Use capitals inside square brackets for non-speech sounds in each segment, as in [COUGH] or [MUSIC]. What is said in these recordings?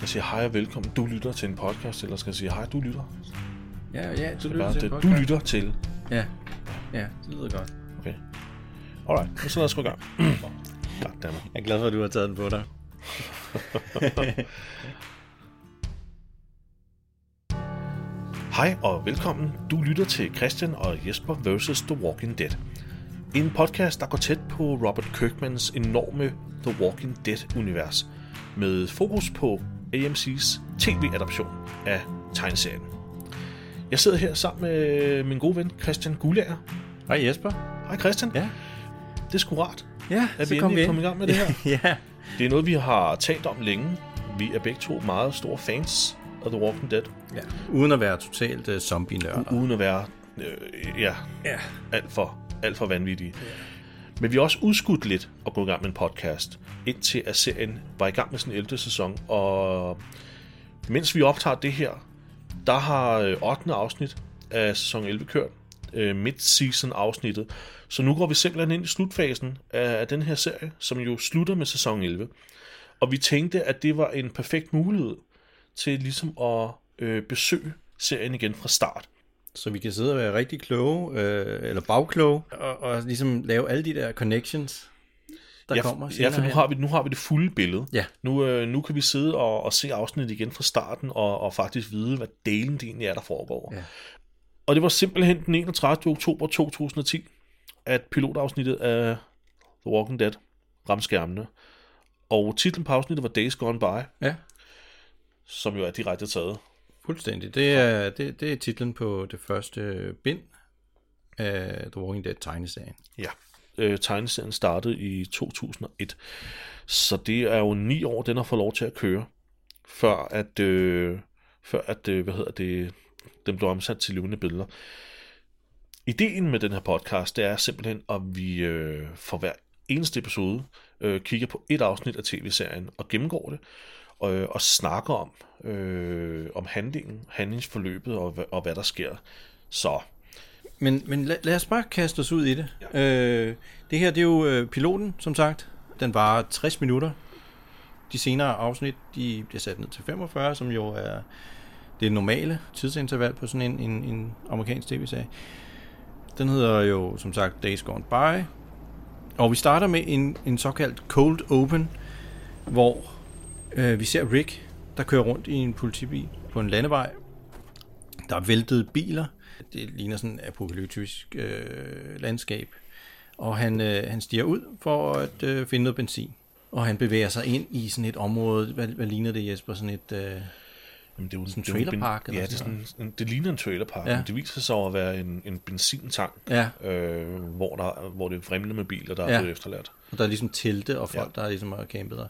Skal jeg sige hej og velkommen? Du lytter til en podcast, eller skal jeg sige hej, du lytter? Ja, ja, du Bare lytter til det, en du lytter til. Ja, ja, det lyder godt. Okay. Alright, nu så lad os gå i gang. [CLEARS THROAT] Goddammit. Jeg er glad for, at du har taget den på dig. [LAUGHS] Hej og velkommen. Du lytter til Christian og Jesper vs. The Walking Dead. En podcast, der går tæt på Robert Kirkmans enorme The Walking Dead-univers, med fokus på AMC's tv-adaption af tegneserien. Jeg sidder her sammen med min gode ven Christian Gulager. Hej Jesper. Hej Christian. Ja, Det er sgu rart, ja at vi endelig er kommet i gang med det her. [LAUGHS] ja, Det er noget, vi har talt om længe. Vi er begge to meget store fans af The Walking Dead, ja. Uden at være totalt uh, zombie-nørder. uden at være øh, ja, Ja. alt for, alt for vanvittige. Men vi har også udskudt lidt at gå i gang med en podcast, indtil at serien var i gang med sin 11. sæson. Og mens vi optager det her, der har øh, 8. afsnit af sæson 11 kørt. Øh, Mid-season afsnittet. Så nu går vi simpelthen ind i slutfasen af, af den her serie, som jo slutter med sæson 11. Og vi tænkte, at det var en perfekt mulighed til ligesom at øh, besøge serien igen fra start. Så vi kan sidde og være rigtig kloge, øh, eller bagkloge, og, og ligesom lave alle de der connections, der ja, kommer ja, for nu har, vi, nu har vi det fulde billede. Ja. Nu, øh, nu kan vi sidde og, og se afsnittet igen fra starten, og, og faktisk vide, hvad delen det egentlig er, der foregår. Ja. Og det var simpelthen den 31. oktober 2010, at pilotafsnittet af The Walking Dead ramte skærmene. Og titlen på afsnittet var Days Gone By, Ja, som jo er direkte taget fuldstændig. Det er, det, det er titlen på det første bind af The Walking Dead tegneserien. Ja. Øh, tegneserien startede i 2001. Så det er jo ni år, den har fået lov til at køre, før at, øh, før at øh, hvad hedder det, den blev omsat til levende billeder. Ideen med den her podcast, det er simpelthen, at vi øh, for hver eneste episode øh, kigger på et afsnit af tv-serien og gennemgår det, og, øh, og snakker om, øh, om handlingen, handlingsforløbet og, og hvad der sker. Så Men, men lad, lad os bare kaste os ud i det. Ja. Øh, det her, det er jo øh, piloten, som sagt. Den varer 60 minutter. De senere afsnit, de bliver sat ned til 45, som jo er det normale tidsinterval på sådan en, en, en amerikansk tv-serie. Den hedder jo, som sagt, Days Gone By. Og vi starter med en, en såkaldt cold open, hvor øh, vi ser Rick, der kører rundt i en politibil på en landevej. Der er væltede biler. Det ligner sådan et apokalyptisk øh, landskab. Og han, øh, han stiger ud for at øh, finde noget benzin. Og han bevæger sig ind i sådan et område, hvad, hvad ligner det Jesper? Sådan et... Øh, Jamen, det er jo Sådan en er trailerpark ben- Ja, det, er sådan en, det ligner en trailerpark, Ja. men det viser sig at være en, en benzintank, ja, øh, hvor, der, hvor det er vrimlende med biler, der Ja. er blevet efterladt. og der er ligesom telte og folk, ja. Der ligesom har campet der.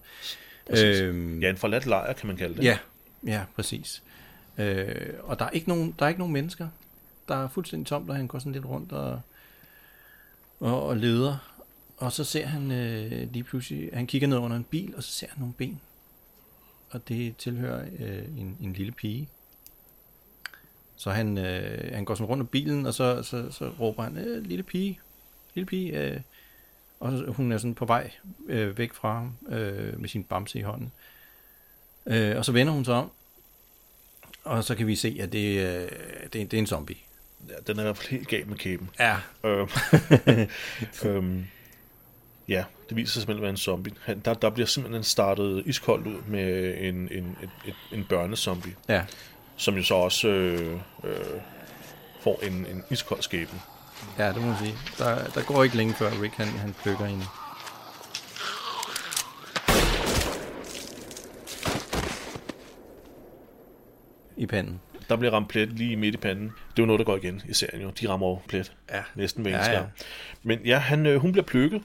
Præcis. Øhm, Ja, en forladt lejr, kan man kalde det. Ja, ja, præcis. Øh, og der er, ikke nogen, der er ikke nogen mennesker. Der er fuldstændig tomt, og han går sådan lidt rundt og, og, og leder. Og så ser han øh, lige pludselig, han kigger ned under en bil, og så ser han nogle ben. Og det tilhører øh, en, en lille pige. Så han, øh, han går sådan rundt om bilen, og så, så, så råber han, øh, lille pige, lille pige. Øh, og hun er sådan på vej øh, væk fra ham øh, med sin bamse i hånden. Øh, og så vender hun sig om, og så kan vi se, at det, øh, det, det er en zombie. ja. Den er i hvert fald helt gal med kæben. Ja. Øhm, [LAUGHS] øhm, ja, det viser sig simpelthen at være en zombie. Han, der, der bliver simpelthen startet iskoldt ud med en, en, en, en, en børnezombie, Ja. som jo så også øh, øh, får en, en iskold skæbne. Ja, det må man sige. Der, der går ikke længe før Rick han, han plukker hende. I panden. Der bliver ramt plet lige midt i panden. Det er jo noget, der går igen i serien jo. De rammer jo plet Ja. næsten hver Ja, ja. Men ja, han, øh, hun bliver plukket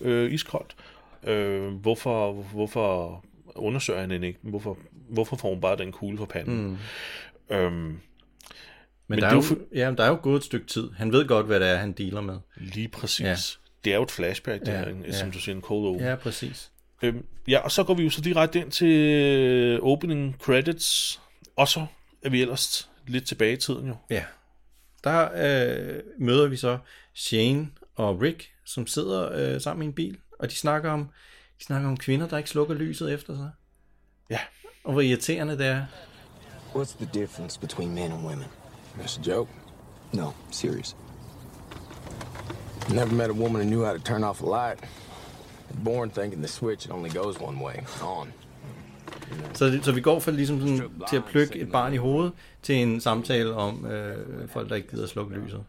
øh, iskoldt. Øh, hvorfor, hvorfor undersøger han hende ikke? Hvorfor, hvorfor får hun bare den kugle på panden? Mm. Øhm, Men, Men der, er jo, jo ja, der er jo gået et stykke tid. Han ved godt, hvad det er, han dealer med. lige præcis. Ja. Det er jo et flashback, det Ja, her, ja. som du siger, en cold open. Ja. Ja, præcis. Øhm, ja, og så går vi jo så direkte ind til øh, opening credits. Og så er vi ellers lidt tilbage i tiden jo. Ja. Der øh, møder vi så Shane og Rick, som sidder øh, sammen i en bil, og de snakker om de snakker om kvinder, der ikke slukker lyset efter sig. Ja. Og hvor irriterende det er. What's the difference between men and women? That's a joke. No, serious. Never met a woman who knew how to turn off a light. Born thinking the switch only goes one way, on. Så, så vi går fra ligesom sådan, til at plukke et barn i hovedet, til en samtale om øh, folk, der ikke gider at slukke lyset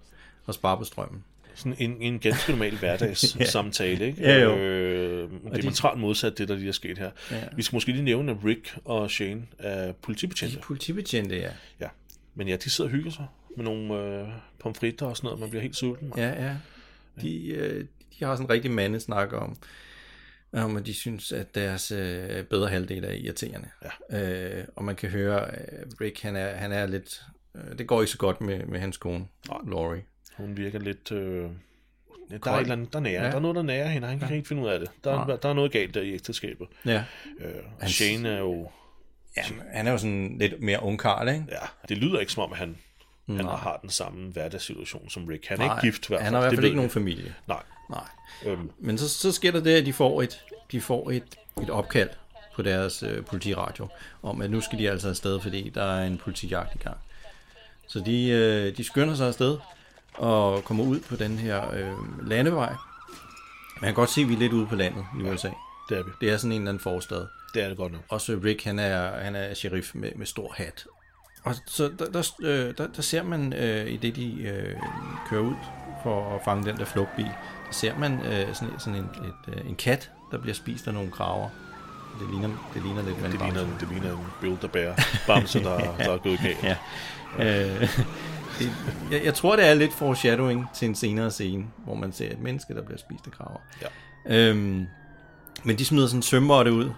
og spare på strømmen. Sådan en, en ganske normal [LAUGHS] hverdagssamtale, ikke? Ja, jo. Øh, diametralt modsat det, der lige er sket her. Ja. Vi skal måske lige nævne, at Rick og Shane er politibetjente. Politibetjente, ja. Ja. Men ja, de sidder og hygger sig med nogle øh, pomfritter og sådan noget, man bliver helt sulten. Ja, ja. De, øh, de har sådan en rigtig mandesnak om, om at de synes, at deres øh, bedre halvdel er irriterende. Ja. Øh, og man kan høre, at Rick, han er, han er lidt... Øh, det går ikke så godt med, med hans kone, Laurie. Hun virker lidt... Øh, ja, der, er et eller andet, der nærer. Ja. Ja. Der er noget, der nærer hende, han kan ikke finde ud af det. Der, er, der er noget galt der i ægteskabet. Ja. Øh, Shane er jo... ja. Han er jo sådan lidt mere ungkarl, ikke? Ja, det lyder ikke som om, han, han har den samme hverdagssituation som Rick. Han er Nej, ikke gift i hvert fald. Han har i hvert fald ikke nogen familie. Nej. Nej. Øhm, Men så, så sker der det, at de får et, de får et, et opkald på deres øh, politiradio, om at nu skal de altså afsted, fordi der er en politijagt i gang. Så de, øh, de skynder sig afsted og kommer ud på den her øh, landevej. Man kan godt se, at vi er lidt ude på landet i USA. det er vi. Det er sådan en eller anden forstad. Det er det godt nok. Også Rick, han er, han er sheriff med, med stor hat. Og så der, der, øh, der, der ser man, øh, i det de øh, kører ud for at fange den der flugtbil, der ser man øh, sådan, sådan en, et, øh, en kat, der bliver spist af nogle kraver. Det ligner, det ligner lidt Det vandbamse. ligner, det ligner en Build-A-Bear bamse, der, [LAUGHS] der er gået galt. Ja. Øh, [LAUGHS] det, jeg, jeg tror, det er lidt foreshadowing til en senere scene, hvor man ser et menneske, der bliver spist af kraver. Ja. Øhm, men de smider sådan en sømmåtte ud,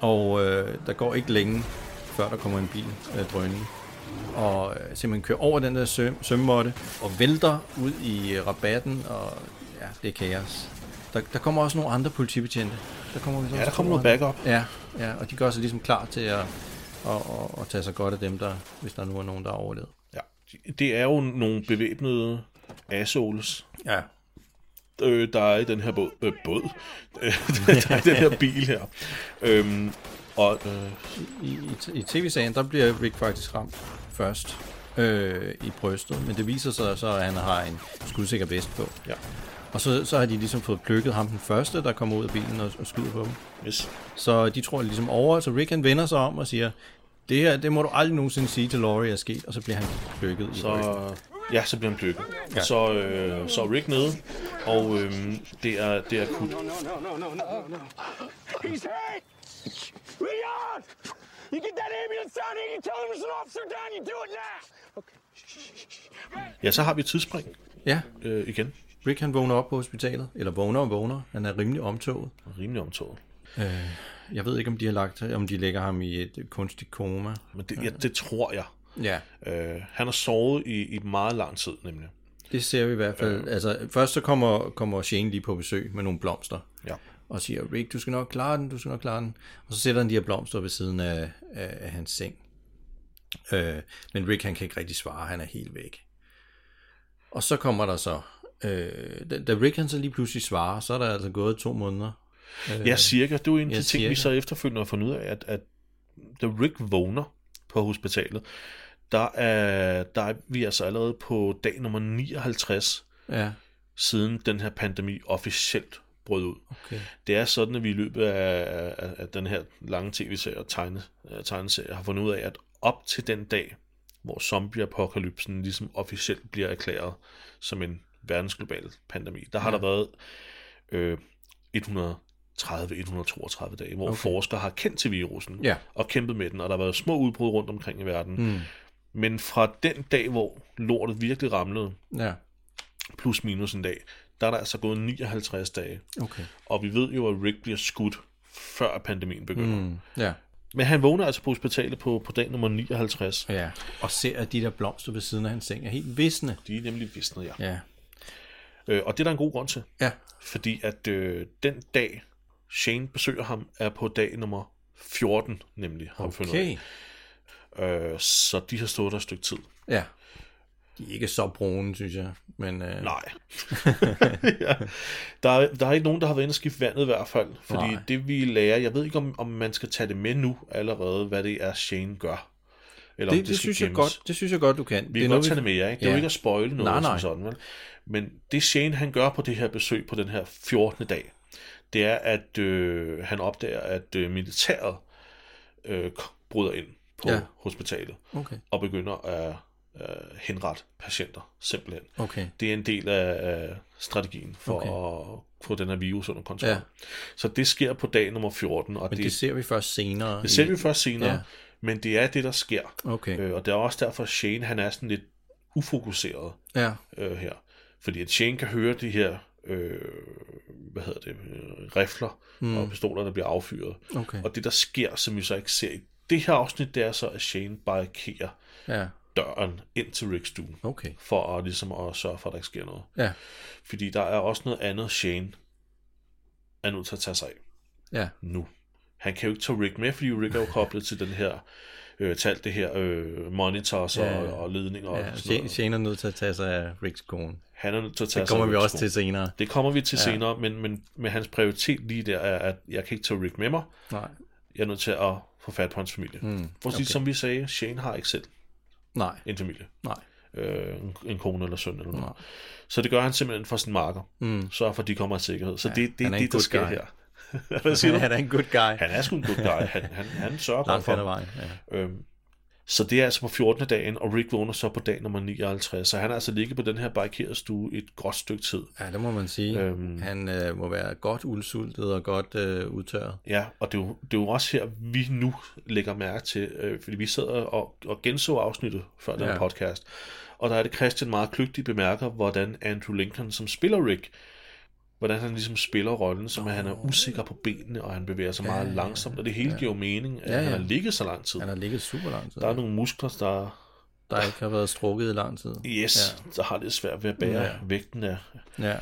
og øh, der går ikke længe, før der kommer en bil øh, drønende. Og øh, simpelthen kører over den der søm, sømmåtte, og vælter ud i øh, rabatten, og ja, det er kaos. Der, der kommer også nogle andre politibetjente. Der kommer, Ja, der kommer noget backup. Ja, ja, og de gør sig ligesom klar til at, at, at, at tage sig godt af dem, der, hvis der nu er nogen, der er overlevet. Ja. Det er jo nogle bevæbnede assholes, Ja. Øh, der er i den her båd. Øh, båd? [LAUGHS] Der er i den her bil her. Øhm, og øh, I, i, i tv-serien, der bliver Rick faktisk ramt først øh, i brystet, men det viser sig så, at han har en skudsikker vest på. ja, Og så, så har de ligesom fået plukket ham den første, der kommer ud af bilen og, og skyder på dem. yes. Så de tror ligesom over, så Rick han vender sig om og siger, det her, det må du aldrig nogensinde sige til Laurie er sket, og så bliver han plukket i Så, ryggen. Ja, så bliver han plukket. Ja. Så, øh, så er Rick nede, og øh, det er, det er akut. Leon! You get that ambulance here, you tell him there's an officer down, you do it now! Ja, så har vi et tidsspring Ja, øh, igen. Rick han vågner op på hospitalet, eller vågner og vågner. Han er rimelig omtoget. Rimelig omtåget. Jeg ved ikke, om de har lagt, om de lægger ham i et kunstigt koma. Men det, ja, det tror jeg. Ja, Øh, han har sovet i, i meget lang tid, nemlig. det ser vi i hvert fald. Altså, først så kommer, kommer Shane lige på besøg med nogle blomster. Ja. Og siger, Rick, du skal nok klare den, du skal nok klare den. Og så sætter han de her blomster ved siden af, af, af hans seng. Øh, men Rick, han kan ikke rigtig svare, han er helt væk. Og så kommer der så, øh, da, da Rick han så lige pludselig svarer, så er der altså gået to måneder. Ja, cirka. Det er jo en af de ting, vi så efterfølgende har fundet ud af, at, at da Rick vågner på hospitalet, der er, der er vi altså allerede på dag nummer 59, Ja, siden den her pandemi officielt brød ud. okay. Det er sådan, at vi i løbet af, af, af den her lange tv-serie og tegne, øh, tegneserie har fundet ud af, at op til den dag, hvor zombie-apokalypsen ligesom officielt bliver erklæret som en verdensglobal pandemi, der har ja. der været øh, 130-132 dage, hvor okay. forskere har kendt til virusen Ja. og kæmpet med den, og der har været små udbrud rundt omkring i verden. Mm. Men fra den dag, hvor lortet virkelig ramlede, Ja, plus minus en dag, der er der altså gået 59 dage. okay. Og vi ved jo, at Rick bliver skudt, før pandemien begynder. Mm. Ja, Men han vågner altså på hospitalet på, på dag nummer 59. ja. Og ser, at de der blomster ved siden af hans seng er helt visne. De er nemlig visnet, ja. Ja, Øh, og det er der en god grund til. ja. Fordi at øh, den dag, Shane besøger ham, er på dag nummer 14, nemlig. Har fundet Okay. af. Øh, så de har stået der et stykke tid. Ja. De er ikke så brune, synes jeg. Men, øh, Nej. [LAUGHS] ja. der, er, der er ikke nogen, der har været inde og skifte vandet i hvert fald. Fordi Nej. det vi lærer, jeg ved ikke om, om man skal tage det med nu allerede, hvad det er, Shane gør. Eller om det, det, skal synes jeg godt, det synes jeg godt, du kan. Vi det er kan godt tage det med, ja. Ikke? Det er Ja. jo ikke at spoile noget Nej, som nej. sådan, vel? Men det Shane, han gør på det her besøg på den her 14. dag, det er, at øh, han opdager, at øh, militæret øh, bryder ind på Ja. hospitalet Okay, og begynder at øh, henrette patienter, simpelthen. okay. Det er en del af, af strategien for Okay. at få den her virus under kontrol. Ja. Så det sker på dag nummer 14, og Men det, det ser vi først senere. det ser i- vi først senere, Ja. ja. men det er det, der sker. Okay, Øh, og det er også derfor, at Shane han er sådan lidt ufokuseret ja. øh, her. Fordi at Shane kan høre de her, øh, hvad hedder det, øh, rifler mm. og pistoler, der bliver affyret. Okay. Og det, der sker, som vi så ikke ser i det her afsnit, det er så, at Shane barrikerer Ja, døren ind til Ricks stue. okay. For at, ligesom, at sørge for, at der ikke sker noget. Ja, Fordi der er også noget andet, Shane er nødt til at tage sig af ja. nu. Han kan jo ikke tage Rick med, fordi Rick er jo koblet til den her, øh, til alt det her øh, monitors Ja, og, og ledninger og ja sådan Shane, noget. Shane er nødt til at tage sig af Ricks kone. Han er nødt til at tage Det kommer sig vi også til senere. Det kommer vi til ja. senere, men, men, men hans prioritet lige der er, at jeg kan ikke tage Rick med mig. Nej, Jeg er nødt til at få fat på hans familie. Mm, For okay. som vi sagde, Shane har ikke selv nej, en familie. nej. Øh, en, en kone eller søn eller noget. Så det gør han simpelthen for sin marker. Mm. Sørger for, at de kommer i sikkerhed. Så ja, det, det han er det, der sker guy. her. [LAUGHS] Hvad siger [LAUGHS] du? Han er en good guy. Han er sgu en good guy. Han, han, han sørger godt for ham. vejen. Ja. Øhm, så det er altså på 14. dagen, og Rick vågner så på dag nummer 59. Så han har altså ligget på den her barrikerede stue et godt stykke tid. ja, det må man sige. Øhm. Han øh, må være godt udsultet og godt øh, udtørret. Ja, og det er, jo, det er jo også her, vi nu lægger mærke til, øh, fordi vi sad og, og genså afsnittet før den Ja. podcast, og der er det Christian meget kløgtigt bemærker, hvordan Andrew Lincoln, som spiller Rick, hvordan han ligesom spiller rollen, som at han er usikker på benene, og han bevæger sig meget langsomt, og det hele giver jo mening, at Ja, ja. han har ligget så lang tid. Han har ligget super lang tid. Der er nogle muskler, der, der ikke har været strukket i lang tid. yes, der har lidt svært ved at bære Ja. vægten af, Ja.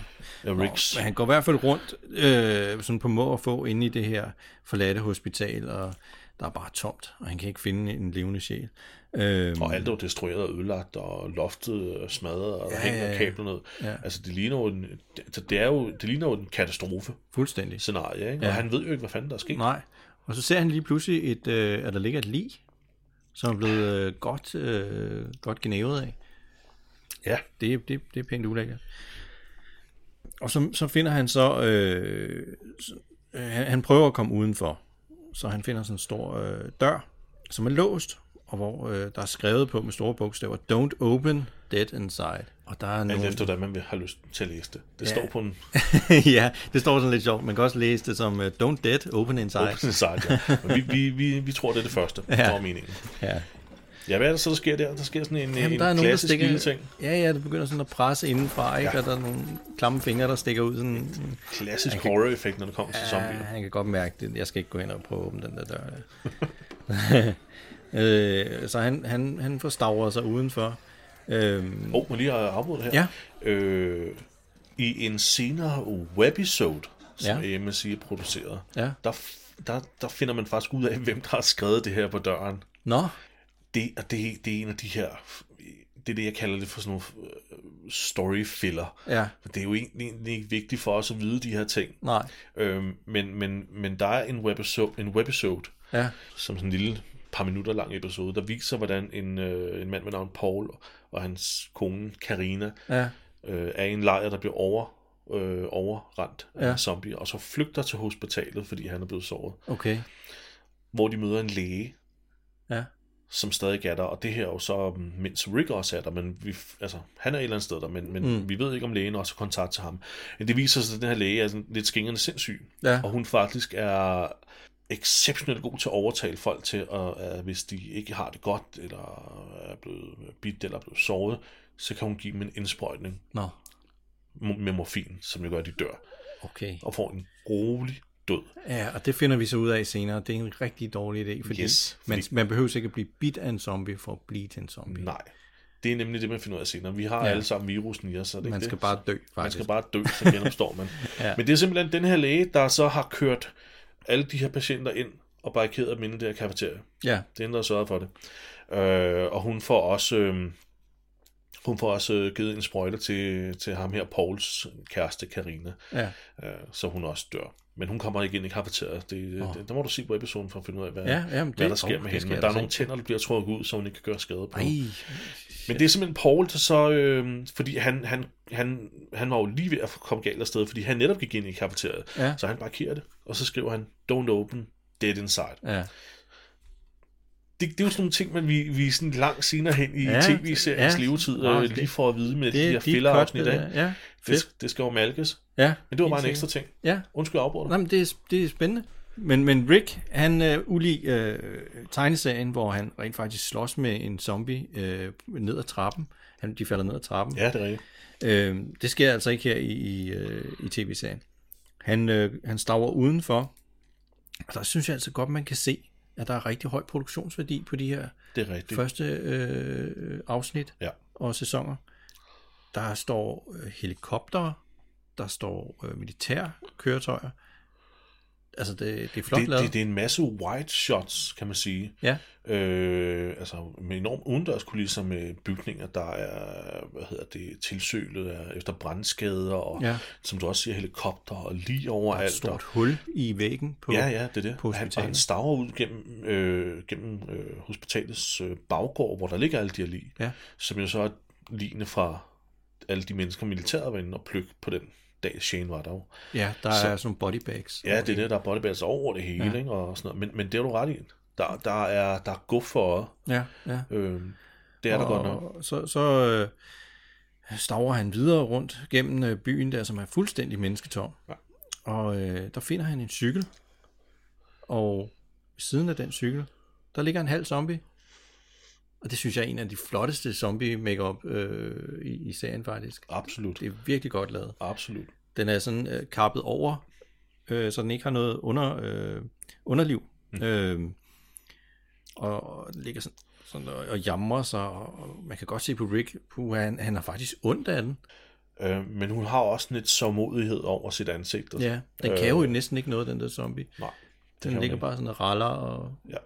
af Ricks. Men han går i hvert fald rundt øh, sådan på må og få inde i det her forladte hospital, og der er bare tomt, og han kan ikke finde en levende sjæl. Øhm, Og alt er jo destrueret og ødelagt, og loftet smadret, og ja, hænger ja, kabler ned. Ja. Altså, det ligner jo en, det, det er jo, det ligner jo en katastrofe Fuldstændig. scenarie, ikke? Ja. Og han ved jo ikke, hvad fanden der er sket. Nej. Og så ser han lige pludselig, et, øh, at der ligger et lig, som er blevet øh, godt, øh, godt genævet af. Ja, Det, det, det er pænt ulækkert. Og så, så finder han så, øh, så øh, han, han prøver at komme udenfor. Så han finder sådan en stor øh, dør, som er låst, og hvor øh, der er skrevet på med store bogstaver, Don't open, dead inside. Og der er alt nogle... efter, hvordan man vil have lyst til at læse det. Det Ja. står på en [LAUGHS] ja, det står sådan lidt sjovt. Man kan også læse det som øh, Don't dead, open inside. open side, ja. Men vi, vi, vi, vi tror, det er det første, ja. der meningen. Ja. Ja, hvad er det så, der sker der? Der sker sådan en, Jamen, en der er nogen, der klassisk stikker... lille ting. Ja, ja, det begynder sådan at presse indenfra, ikke? Ja. Og der er nogle klamme fingre, der stikker ud sådan... Klassisk horror-effekt, når det kommer til Ja, zombier. han kan godt mærke det. Jeg skal ikke gå ind og prøve at åbne den der dør. Ja. [LAUGHS] øh, så han, han, han får stavret sig udenfor. Åh, oh, må lige have afbrudt her. Ja. Øh, I en senere webisode, som Ja. ja. MSC produceret, Ja. der, der, der finder man faktisk ud af, hvem der har skrevet det her på døren. Nå, Det, og det, det er en af de her, det er det, jeg kalder det for sådan nogle øh, story filler. ja, Det er jo egentlig, egentlig ikke vigtigt for os at vide de her ting. nej, Øhm, men, men, men der er en webisode, en webisode ja, som sådan en lille par minutter lang episode, der viser, hvordan en, øh, en mand med navn Paul og hans kone Karina ja, øh, er i en lejr, der bliver over, øh, overrendt af Ja. zombier, og så flygter til hospitalet, fordi han er blevet såret, okay, hvor de møder en læge, ja, som stadig er der, og det her er jo så, mm, mens Rick også er der, men vi, altså, han er et eller andet sted der, men, men mm. vi ved ikke, om lægen også har kontakt til ham. Men det viser sig, at den her læge er sådan lidt skingerne sindssyg, Ja. og hun faktisk er exceptionelt god til at overtale folk til, at, at hvis de ikke har det godt, eller er blevet bidt, eller er blevet såret, så kan hun give dem en indsprøjtning nå, med morfin, som jo gør, at de dør, okay. og får en rolig død. Ja, og det finder vi så ud af senere. Det er en rigtig dårlig idé, fordi, Yes, man, fordi- man behøver ikke at blive bidt af en zombie for at blive til en zombie. Nej, det er nemlig det, man finder ud af senere. Vi har Ja. alle sammen virusen i os, så det Man skal det. bare dø, Man faktisk. skal bare dø, så genopstår man. Ja. [LAUGHS] ja. Men det er simpelthen den her læge, der så har kørt alle de her patienter ind og barrikeret dem inde i det her kafeterie. Ja, Det har sørget for det. Øh, og hun får også... Øh, Hun får også øh, givet en sprøjte til, til ham her, Pauls kæreste, Karina, Ja. øh, så hun også dør. Men hun kommer ikke ind i kafeteriet. Det, oh. det, der må du se på episoden for at finde ud af, hvad, Ja, jamen, hvad det- der sker åh, med hende. Men der er nogle tænder, der bliver trukket ud, så hun ikke kan gøre skade på. Ej, Men det er simpelthen Paul, der så... Øh, fordi han, han, han, han var jo lige ved at komme galt afsted, fordi han netop gik ind i kafeteriet. Ja. Så han markerer det, og så skriver han, don't open, dead inside. ja. Det, det er jo sådan nogle ting, man vi, vi sådan langt senere hen i Ja, tv-seriens ja. levetid øh, det- lige får at vide med Det de er her filler-afsnit af. det der. Ja, Det, fedt. det skal jo malkes. Ja, Men det var bare en ekstra ting. Ja, Undskyld, dig. men det er, det er spændende. Men, men Rick, han øh, ulig øh, tegneserien, hvor han rent faktisk slås med en zombie øh, ned ad trappen. Han, de falder ned ad trappen. Ja, det er rigtigt. Øh, det sker altså ikke her i, i, øh, i tv-serien. Han, øh, han staver udenfor, og der synes jeg altså godt, man kan se, at der er rigtig høj produktionsværdi på de her Det er rigtigt. første øh, afsnit Ja. og sæsoner. Der står øh, helikopter, der står øh, militærkøretøjer. Altså, det, det er flot Det, lavet. det, det er en masse white shots, kan man sige. Ja, Øh, altså med enormt udendørskulisser med bygninger, der er, hvad hedder det, tilsølet af, efter brandskader, og Ja. som du også siger, helikopter og lige overalt. et stort og- hul i væggen på... Ja, ja, det er det. på han, og han staver ud gennem, øh, gennem øh, hospitalets øh, baggård, hvor der ligger alle de her lig, Ja. som jo så er ligene fra alle de mennesker, militæret var inde og plukke på den dag, Shane var der jo. Ja, der Så- er sådan nogle body bags. Ja, det er det, der er bodybags over det hele, ja. ikke? Og sådan noget. Men, men det er du ret i. Der, der, er, der er guf for. Ja, ja. Øh, det er der godt nok. Og så, så øh, staver han videre rundt gennem øh, byen der, som er fuldstændig mennesketom. Ja. Og øh, der finder han en cykel. Og ved siden af den cykel, der ligger en halv zombie. Og det synes jeg er en af de flotteste zombie makeup øh, i, i serien faktisk. Absolut. Det er virkelig godt lavet. Absolut. Den er sådan øh, kappet over, øh, så den ikke har noget under, øh, underliv. Mm. Øh, og, og ligger sådan, sådan og, og jamrer sig, og, og man kan godt se på Rick, puh, han, han har faktisk ondt af den. Øh, men hun har også lidt sårmodighed over sit ansigt. Og, Ja, den kan jo næsten ikke noget, den der zombie. Nej. Den ligger ikke. bare sådan og raller og Ja.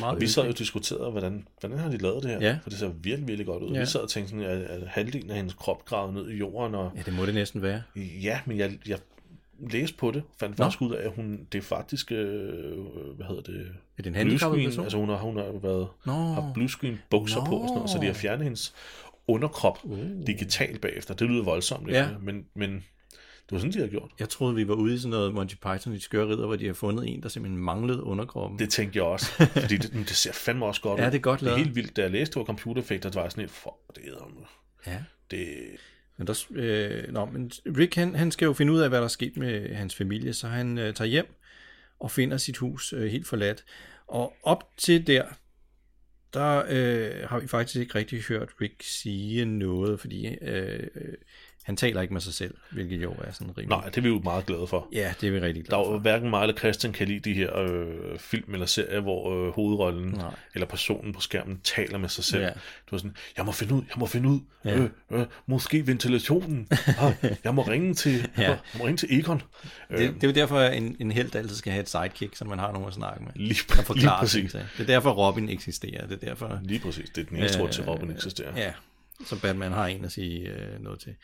Meget Og vi sad jo og diskuterede, hvordan, hvordan har de lavet det her? Ja. For det ser virkelig, virkelig godt ud. Ja. Vi sad og tænkte sådan, at, at halvdelen af hendes krop gravede ned i jorden. Og, Ja, det må det næsten være. ja, men jeg, jeg læste på det, fandt Nå. faktisk ud af, at hun, det er faktisk, øh, hvad hedder det, Er det en handicappet person? altså hun har, hun har været, Nå. haft bluescreen bukser på og sådan noget, så de har fjernet hendes underkrop uh. digitalt bagefter. Det lyder voldsomt, ikke? Ja. men, men det var sådan, de har gjort. Jeg troede, vi var ude i sådan noget Monty Python i de skøre ridder, hvor de har fundet en, der simpelthen manglede underkroppen. Det tænkte jeg også, [LAUGHS] fordi det, det ser fandme også godt Ja, ud. det er godt Det er lavet. helt vildt, da jeg læste, det var computereffekter, det var sådan et, for det er Ja. det, Men, der, øh, nå, men Rick han, han skal jo finde ud af, hvad der er sket med hans familie, så han øh, tager hjem og finder sit hus øh, helt forladt. Og op til der, der øh, har vi faktisk ikke rigtig hørt Rick sige noget, fordi øh, øh, han taler ikke med sig selv, hvilket jo er sådan rimelig... nej, det er vi jo meget glade for. Ja, det er vi rigtig Der glade er jo for. hverken mig eller Christian kan lide de her øh, film eller serier, hvor øh, hovedrollen Nej. eller personen på skærmen taler med sig selv. Ja. Du er sådan, jeg må finde ud, jeg må finde ud, Ja. øh, øh, måske ventilationen, ah, jeg må ringe til, [LAUGHS] Ja. jeg må ringe til Egon. Det, det er jo derfor, at en, en held altid skal have et sidekick, så man har nogen at snakke med. Lige, Og lige forklare ting præcis. Det er derfor, Robin eksisterer. Det er derfor... Lige præcis. Det er den eneste grund til, Robin eksisterer. Øh, Ja, så Batman har en at sige øh, noget til.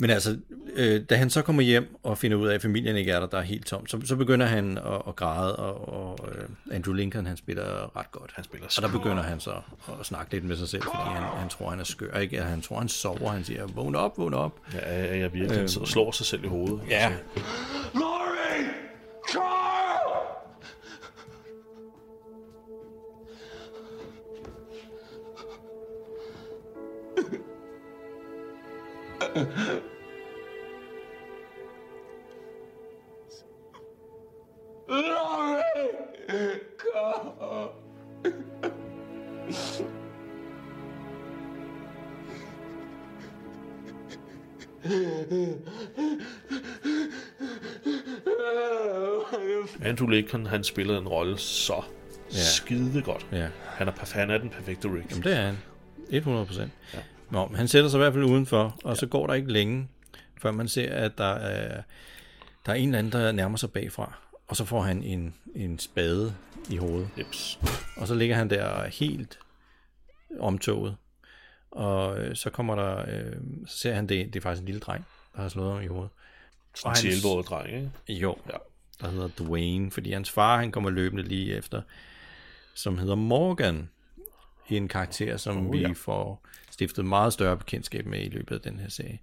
Men altså, øh, da han så kommer hjem og finder ud af, at familien ikke er der, der er helt tom, så, så begynder han at, at græde, og, og øh, Andrew Lincoln, han spiller ret godt. Han spiller Og der begynder han så at snakke lidt med sig selv, fordi han, han tror, han er skør. Ikke? Han tror, han sover. Han siger, vågn op, vågn op. Ja, jeg virkelig øh, slår sig selv i hovedet. Ja, Laurie! Carl! Laurie! Carl! Andrew Lincoln, han spiller en rolle så ja. skide godt. ja. Han er, han er den perfekte Rick. Jamen, det er han. 100 procent. Ja. Nå, men han sætter sig i hvert fald udenfor, og ja. så går der ikke længe, før man ser, at der er, der er en eller anden, der nærmer sig bagfra. Og så får han en, en spade i hovedet. Jeps. Og så ligger han der helt omtoget. Og øh, så kommer der, øh, så ser han det, det er faktisk en lille dreng, der har slået ham i hovedet. Sådan en 11 dreng, ikke? Jo, ja. der hedder Dwayne, fordi hans far, han kommer løbende lige efter, som hedder Morgan, en karakter, som oh, vi ja. får stiftet meget større bekendtskab med i løbet af den her serie.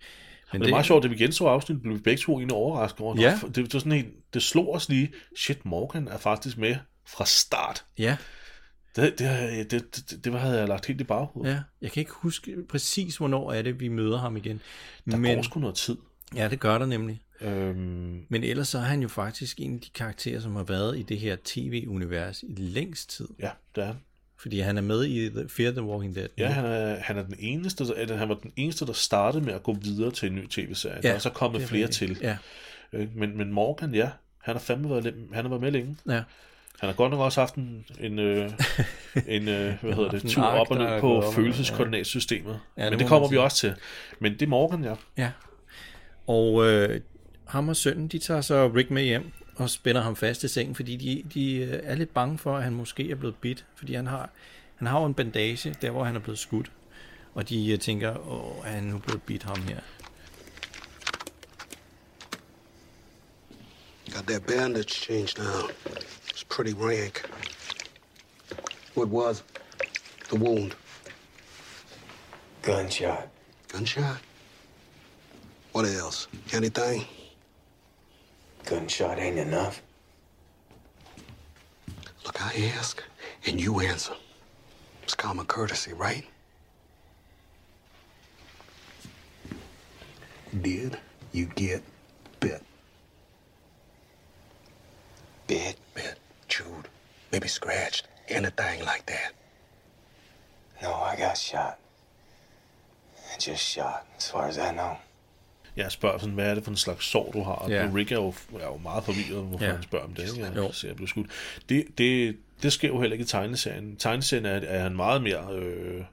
Men det er meget sjovt, da vi genså afsnit, blev vi begge to egentlig overrasket over. Ja. Det, det, var sådan helt, det slog os lige, shit, Morgan er faktisk med fra start. Ja, Det, det, det, det, det havde jeg lagt helt i baghovedet. ja. Jeg kan ikke huske præcis, hvornår er det, vi møder ham igen. Der Men, går sgu noget tid. ja, det gør der nemlig. Øhm, Men ellers så er han jo faktisk en af de karakterer, som har været i det her tv-univers i længst tid. ja, det er han. Fordi han er med i The Fear the Walking Dead. Ja, han er, han er den eneste, eller han var den eneste, der startede med at gå videre til en ny tv-serie. Ja, der er så kommet er flere til. Ja, Øh, Men, men Morgan, ja, han har fandme været, han har været med længe. ja. Han har godt nok også haft en, en, øh, [LAUGHS] en øh, hvad hedder det, tur op og ned på følelseskoordinatsystemet. Ja, det men det kommer vi også til. Men det er Morgan, ja. Ja. Og øh, ham og sønnen, de tager så Rick med hjem og spænder ham fast i sengen, fordi de, de øh, er lidt bange for, at han måske er blevet bidt, fordi han har, han har jo en bandage, der hvor han er blevet skudt. Og de øh, tænker, åh, er han nu blevet bidt ham her? Got that bandage changed now. It's pretty rank. What was the wound? Gunshot. Gunshot? What else? Anything? Gunshot ain't enough. Look, I ask and you answer. It's common courtesy, right? Did you get bit? Bit. Bit, chewed, maybe scratched, anything like that. No, I got shot. Just shot, as far as I know. Jeg spørger sådan, hvad er det for en slags sår, du har? Og Ja. Rick er jo, er jo meget forvirret, hvorfor Ja. han spørger om det. Ikke? Jo. Jeg ser, jeg blev skudt. Det, det, det sker jo heller ikke i tegneserien. Tegneserien er, er han meget mere øh,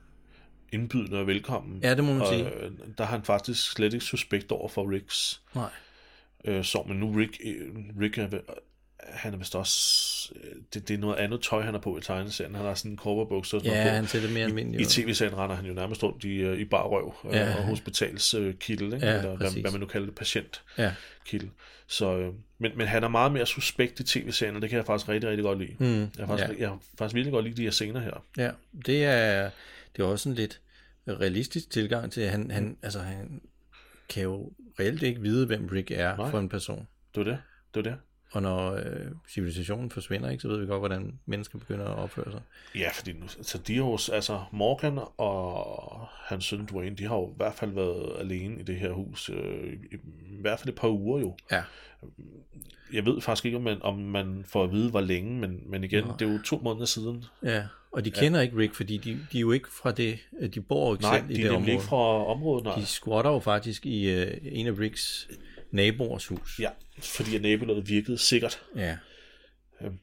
indbydende og velkommen. Ja, det må man og, sige. Øh, der er han faktisk slet ikke suspekt over for Ricks Nej. øh, sår. Men nu Rick, øh, Rick er, han er vist også... øh, Det, det er noget andet tøj, han har på i tegneserien. Han har sådan en sådan Ja, noget han ser lidt mere almindelig I ud. tv-serien render han jo nærmest rundt i, øh, i barrøv øh, Ja. og hospitalskittel, ikke? Ja, eller hvad, hvad man nu kalder det, patientkittel. Ja. Så, øh, men, men han er meget mere suspekt i tv-serien, og det kan jeg faktisk rigtig, rigtig godt lide. Mm, jeg, har faktisk, ja. jeg har faktisk virkelig godt lide de her scener her. Ja, det er, det er også en lidt realistisk tilgang til, at han, han, altså, han kan jo reelt ikke vide, hvem Rick er Nej. for en person. Det var det. Det var det. Og når øh, civilisationen forsvinder, ikke, så ved vi godt, hvordan mennesker begynder at opføre sig. Ja, fordi nu, de har jo, altså Morgan og hans søn Dwayne, de har jo i hvert fald været alene i det her hus, øh, i, i hvert fald et par uger jo. Ja, Jeg ved faktisk ikke, om man, om man får at vide, hvor længe, men, men igen, det er jo to måneder siden. ja. Og de kender ikke Rick, fordi de, de er jo ikke fra det, de bor jo ikke Nej, selv i de det er nemlig område. ikke fra området, nej. De squatter jo faktisk i øh, en af Ricks naboers hus. Ja, fordi at nabolaget virkede sikkert. Ja. Øhm.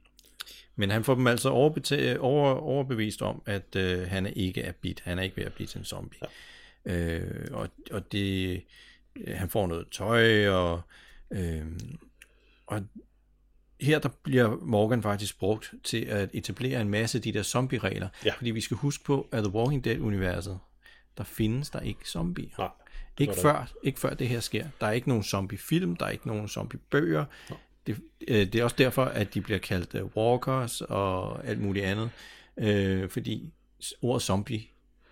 Men han får dem altså overbeta- over, overbevist om, at øh, han ikke er bit. Han er ikke ved at blive til en zombie. Ja. Øh, og, og det, øh, han får noget tøj, og, øh, og her der bliver Morgan faktisk brugt til at etablere en masse af de der zombie-regler. Ja. Fordi vi skal huske på, at The Walking Dead-universet, der findes der ikke zombier. Nej, Ikke før, ikke før det her sker. Der er ikke nogen zombie-film, der er ikke nogen zombie-bøger. Det, øh, det er også derfor, at de bliver kaldt øh, walkers og alt muligt andet. Øh, fordi ordet zombie,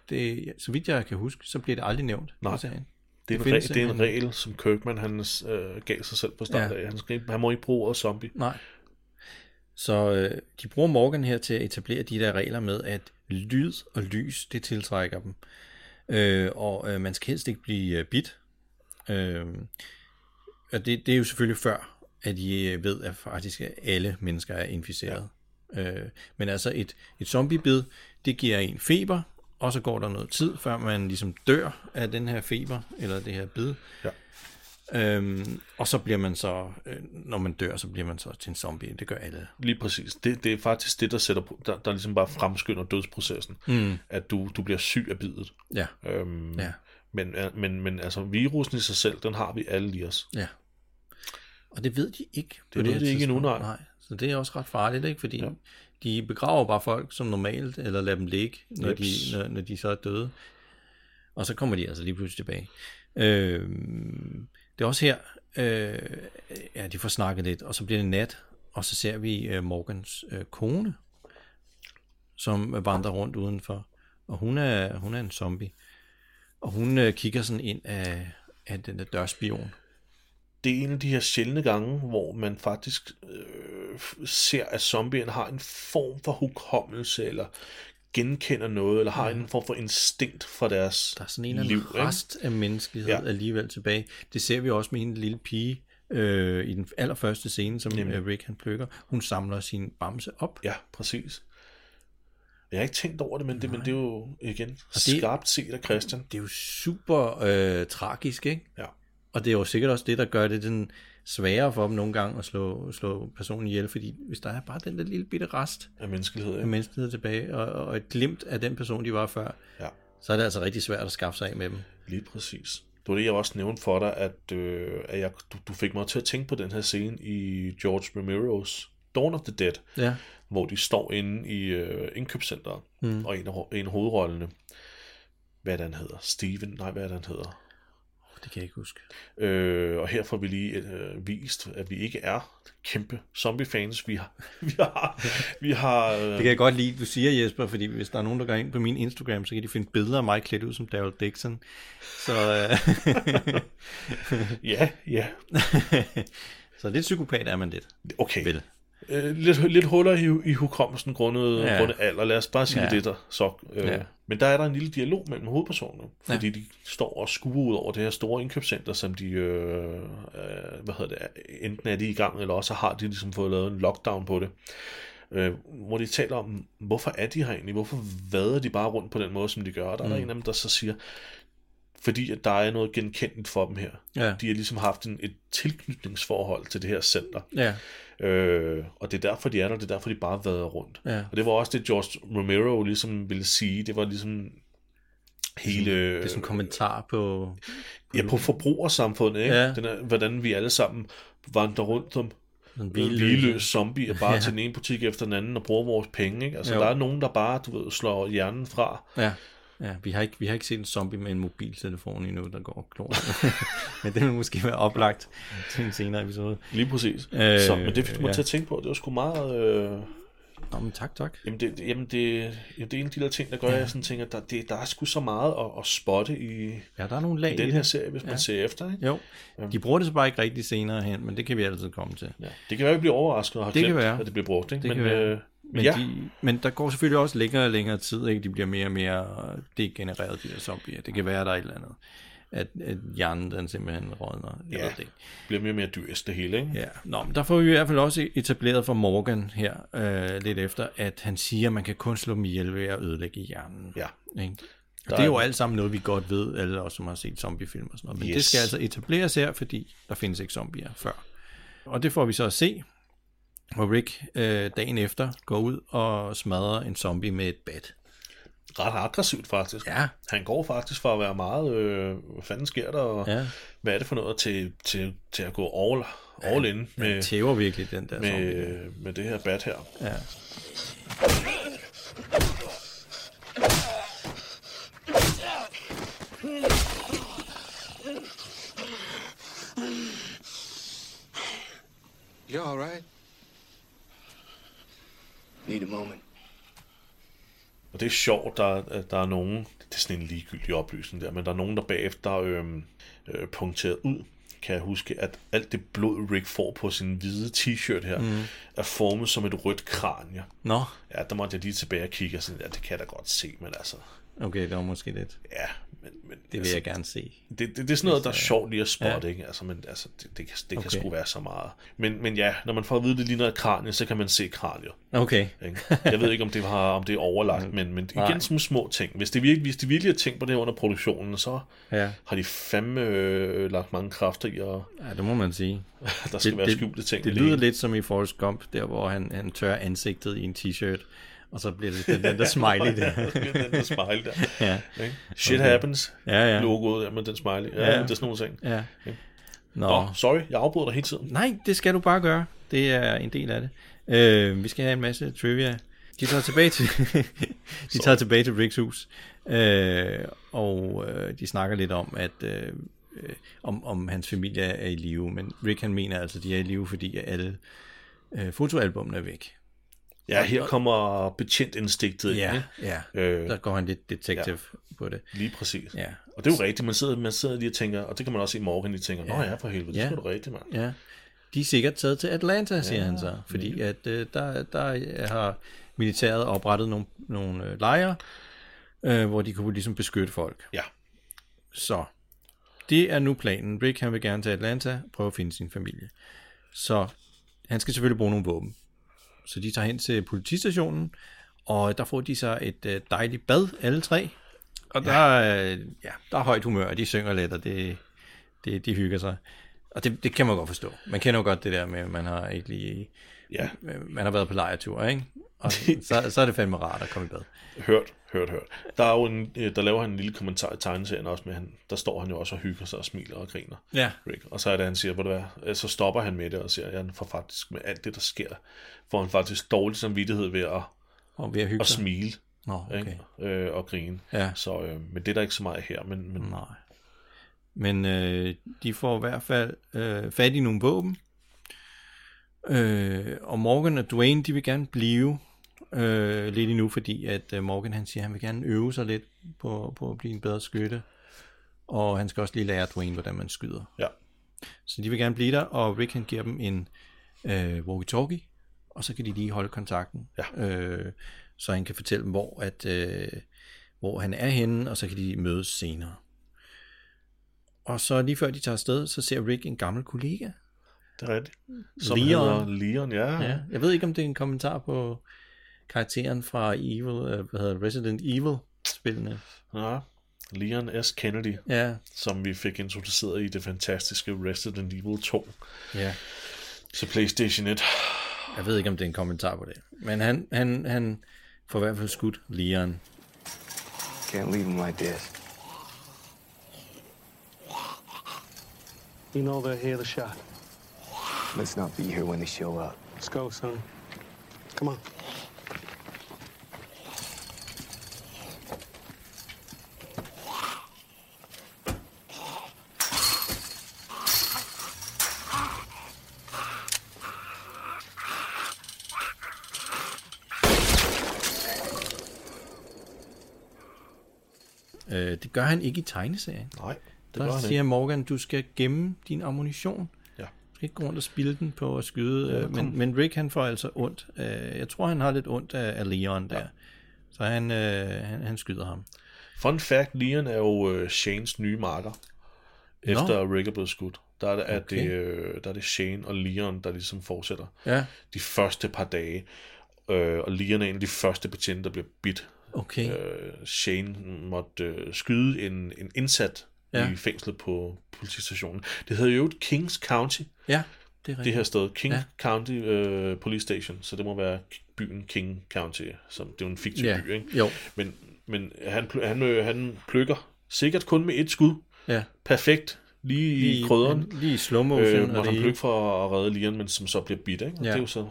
det, så vidt jeg kan huske, så bliver det aldrig nævnt. Nej. Det er, en, regel, det er en regel, som Kirkman han, øh, gav sig selv på start Ja. af. Han, skal, ikke- han må ikke bruge ordet zombie. Nej. Så øh, de bruger Morgan her til at etablere de der regler med, at lyd og lys, det tiltrækker dem. Øh, og øh, man skal helst ikke blive øh, bit. Øh, og det, det er jo selvfølgelig før, at I øh, ved, at faktisk alle mennesker er inficeret. Ja. Øh, men altså et, et zombiebid, det giver en feber, og så går der noget tid, før man ligesom dør af den her feber, eller det her bid. Ja. Øhm, og så bliver man så, øh, når man dør, så bliver man så til en zombie. Det gør alle. Lige præcis. Det, det er faktisk det, der, sætter, der, der ligesom bare fremskynder dødsprocessen. Mm. At du, du bliver syg af bidet. Ja, Øhm, ja, men, men, men altså, virusen i sig selv, den har vi alle i os. ja. Og det ved de ikke. på ved her de ikke endnu, nej. nej. Så det er også ret farligt, ikke? Fordi Ja. de begraver bare folk som normalt, eller lader dem ligge, når, de, når, når de så er døde. Og så kommer de altså lige pludselig tilbage. Øh, det er også her, øh, ja, de får snakket lidt, og så bliver det nat, og så ser vi øh, Morgans øh, kone, som vandrer rundt udenfor, og hun er, hun er en zombie. Og hun øh, kigger sådan ind af, af den der dørspion. Det er en af de her sjældne gange, hvor man faktisk øh, ser, at zombien har en form for hukommelse, eller genkender noget, eller har en form for instinkt for deres Der er sådan en liv. rest af menneskelighed ja. Alligevel tilbage. Det ser vi også med en lille pige øh, i den allerførste scene, som Nemlig. øh, Rick han plukker. Hun samler sin bamse op. Ja, præcis. Jeg har ikke tænkt over det, men det, men det er jo igen det- skarpt set af Christian. Det er jo super øh, tragisk, ikke? Ja. Og det er jo sikkert også det, der gør det den sværere for dem nogle gange at slå, slå personen ihjel, fordi hvis der er bare den der lille bitte rest Af menneskelighed. af Ikke? menneskelighed tilbage, og, og et glimt af den person, de var før, Ja, så er det altså rigtig svært at skaffe sig af med dem. lige præcis. Det var det, jeg også nævnte for dig, at, øh, at jeg, du, du fik mig til at tænke på den her scene i George Romero's Dawn of the Dead, Ja, hvor de står inde i øh, indkøbscenteret, mm. og en af, en af hovedrollene, hvad er det, han hedder? Steven? Nej, hvad er det, han hedder? Det kan jeg ikke huske. Øh, og her får vi lige øh, vist, at vi ikke er kæmpe zombie-fans. Vi har, [LAUGHS] vi har, vi har øh, Det kan jeg godt lide, du siger Jesper, fordi hvis der er nogen, der går ind på min Instagram, så kan de finde billeder af mig klædt ud som Daryl Dixon. Så, øh, [LAUGHS] ja, ja, [LAUGHS] så lidt psykopat er man lidt. okay. Vel. Øh, lidt, lidt huller i, i hukommelsen grundet, Ja. grundet alder. Lad os bare sige Ja. det der. Så, øh, Ja. Men der er der en lille dialog mellem hovedpersonerne, fordi ja. de står og skuer ud over det her store indkøbscenter, som de, øh, øh, hvad hedder det, enten er de i gang, eller også har de ligesom fået lavet en lockdown på det. Øh, hvor de taler om, hvorfor er de her egentlig? Hvorfor vader de bare rundt på den måde, som de gør? Og der er der en af dem, der så siger, fordi at der er noget genkendeligt for dem her. Ja. De har ligesom haft en, et tilknytningsforhold til det her center. Ja, Øh, og det er derfor, de er der, det er derfor, de bare vader rundt. Ja. Og det var også det, George Romero ligesom ville sige. Det var ligesom hele... det er sådan en kommentar på... ja, på forbrugersamfundet, ikke? Ja. Den er, hvordan vi alle sammen vandrer rundt Sådan hvileløs zombie, bare ja. til den ene butik efter den anden og bruger vores penge, ikke? Altså, Jo. der er nogen, der bare, du ved, slår hjernen fra. Ja. Ja, vi har, ikke, vi har ikke set en zombie med en mobiltelefon endnu, der går og klor. [LAUGHS] Men det vil måske være oplagt til en senere episode. Lige præcis. Øh, så, men det fik du mig ja. til at tænke på. Det var sgu meget... Øh, Nå, men tak, tak. Jamen, det, jamen det, jamen, det er en af de der ting, der gør, at jeg sådan tænker, der, det, der er sgu så meget at, at spotte i, Ja, der er nogle lag i den her serie, hvis man Ja. ser efter. Ikke? Jo, de bruger det så bare ikke rigtig senere hen, men det kan vi altid komme til. Ja. Det kan være, at vi bliver overrasket og har Det kan glemt, være. at det bliver brugt. Ikke? Det men, kan være. Øh, Men, ja, de, men der går selvfølgelig også længere og længere tid, ikke? De bliver mere og mere degenereret, de der zombier. Det kan være, der er et eller andet. At, at hjernen, den simpelthen rådner. Jeg Ja. det ikke. bliver mere og mere dyrisk det hele. Ikke? Ja, Nå, men der får vi i hvert fald også etableret for Morgan her øh, lidt efter, at han siger, at man kan kun slå dem ihjel ved at ødelægge hjernen. Ja. Ikke? Der det er jo alt sammen noget, vi godt ved, alle os, som har set zombiefilm og sådan noget. Men yes. det skal altså etableres her, fordi der findes ikke zombier før. Og det får vi så at se, hvor Rick øh, dagen efter går ud og smadrer en zombie med et bat. Ret aggressivt faktisk. Ja. Han går faktisk fra at være meget, øh, hvad fanden sker der, og Ja. hvad er det for noget, til, til, til at gå all, all in Han med, tæver virkelig den der zombie. med, med det her bat her. Ja. You all right? Need a moment. Og det er sjovt, der, der er nogen, det er sådan en ligegyldig oplysning der, men der er nogen, der bagefter øh, øh, punkteret ud, kan jeg huske, at alt det blod, Rick får på sin hvide t-shirt her, mm. er formet som et rødt kranje. Nå, Ja, der måtte jeg lige tilbage og kigge, og sådan, ja, det kan jeg da godt se, men altså, okay, det var måske lidt. ja, men, men Det vil altså, jeg gerne se. det, det, det er sådan noget, der er sjovt lige at spotte, Ja. ikke? Altså, men altså, det, det, kan, det kan Okay. sgu være så meget. Men, men ja, når man får at vide, at det ligner et kranie, så kan man se kraniet. Okay. Ikke? Jeg ved ikke, om det, har, om det er overlagt, [LAUGHS] men, men Nej. igen som små ting. Hvis de, virkelig, hvis de virkelig har tænkt på det her under produktionen, så Ja. har de fandme øh, lagt mange kræfter i, og ja, det må man sige. [LAUGHS] der skal det, være skjulte ting. Det i lyder lidt som i Forrest Gump, der hvor han, han tør ansigtet i en t-shirt, og så bliver det den, [LAUGHS] den der smiley der. den der smiley der. ja. Ikke? Shit happens. Ja, ja. Logoet der med den smiley. Ja, Ja. det er sådan nogle ting. ja. Nå. Nå, sorry, jeg afbryder dig hele tiden. Nej, det skal du bare gøre. Det er en del af det. Øh, vi skal have en masse trivia. de tager tilbage til, [LAUGHS] de tager tilbage til Ricks hus, øh, og øh, de snakker lidt om, at øh, om, om hans familie er i live, men Rick han mener altså, at de er i live, fordi alle øh, fotoalbumene er væk. Ja, her kommer betjentinstinktet ind. Ja, ja. Øh, Der går han lidt detective ja. på det. Lige præcis. Ja. Og det er jo rigtigt, man sidder, man sidder lige og tænker, og det kan man også se i Morgan, de tænker, nå Ja. ja, for helvede, det Ja. er sgu rigtigt, mand. Ja. De er sikkert taget til Atlanta, siger han så, fordi at øh, der, der har militæret oprettet nogle, nogle øh, lejre, øh, hvor de kunne ligesom beskytte folk. Ja. Så det er nu planen. Rick han vil gerne til Atlanta, prøve at finde sin familie. Så han skal selvfølgelig bruge nogle våben. Så de tager hen til politistationen, og der får de så et øh, dejligt bad, alle tre. Og der, er, ja, der er højt humør, og de synger lidt, og det, det, de hygger sig. Og det, det kan man godt forstå. Man kender jo godt det der med, at man har ikke lige... Ja, Man har været på lejretur, ikke? Og [LAUGHS] så, så er det fandme rart at komme i bad. hørt, hørt, hørt. Der, er jo en, øh, der laver han en lille kommentar i tegneserien også med, han, der står han jo også og hygger sig og smiler og griner. Ja. Rick. Og så er det, han siger, hvor det er, så stopper han med det og siger, at han får faktisk med alt det, der sker, får han faktisk dårlig samvittighed ved at, Og ved at hygge at smile Nå, okay. ikke? Øh, og grine. Ja. Så, øh, men det er der ikke så meget her. Men, men Nej. Men øh, de får i hvert fald øh, fat i nogle våben. Øh, og Morgan og Dwayne, de vil gerne blive øh, lidt endnu, fordi at øh, Morgan han siger, at han vil gerne øve sig lidt på, på at blive en bedre skytte. Og han skal også lige lære Dwayne, hvordan man skyder. ja. Så de vil gerne blive der, og Rick han giver dem en øh, walkie-talkie, og så kan de lige holde kontakten, Ja. øh, så han kan fortælle dem, hvor, at, øh, hvor han er henne, og så kan de mødes senere. Og så lige før de tager afsted, så ser Rick en gammel kollega. Det er rigtigt. Som Leon. Leon, ja. Ja. Jeg ved ikke, om det er en kommentar på karakteren fra Evil, øh, hvad hedder det, Resident Evil-spillene. ja. Leon S. Kennedy, Ja, som vi fik introduceret i det fantastiske Resident Evil 2 ja. til PlayStation 1. Jeg ved ikke, om det er en kommentar på det. Men han, han, han får i hvert fald skudt Leon. Can't leave him like this. You know they're here, the shot. Let's not be here when they show up. Let's go, son. Come on. Øh, det gør han ikke i tegneserien. Nej, det Der gør han siger ikke. Morgan, du skal gemme din ammunition. Ja. Du skal ikke gå rundt og spilde den på at skyde. Ja, kom. men, men Rick han får altså ondt. Øh, jeg tror, han har lidt ondt af, af Leon der. Ja. Så han, øh, han, han skyder ham. Fun fact, Leon er jo øh, Shanes nye marker. Efter Rick er blevet skudt. Der er, det, er Okay. det, øh, der er det Shane og Leon, der ligesom fortsætter Ja, de første par dage. Øh, og Leon er en af de første betjente, der bliver bidt. Okay. Øh, Shane måtte øh, skyde en, en indsat Ja. i fængslet på politistationen. Det hedder jo et Kings County, Ja, det er det rigtigt. her sted. King Ja. County øh, Police Station, så det må være byen King County, som det er jo en fiktiv Ja, by, ikke? jo. Men, men han, han, øh, han plukker sikkert kun med et skud. Ja. Perfekt. Lige, lige i krydderen. han- Lige i slow motion. Øh, og, han det, plukke for at redde Lian, men som så bliver bidt, ikke? Og Ja. det er jo så...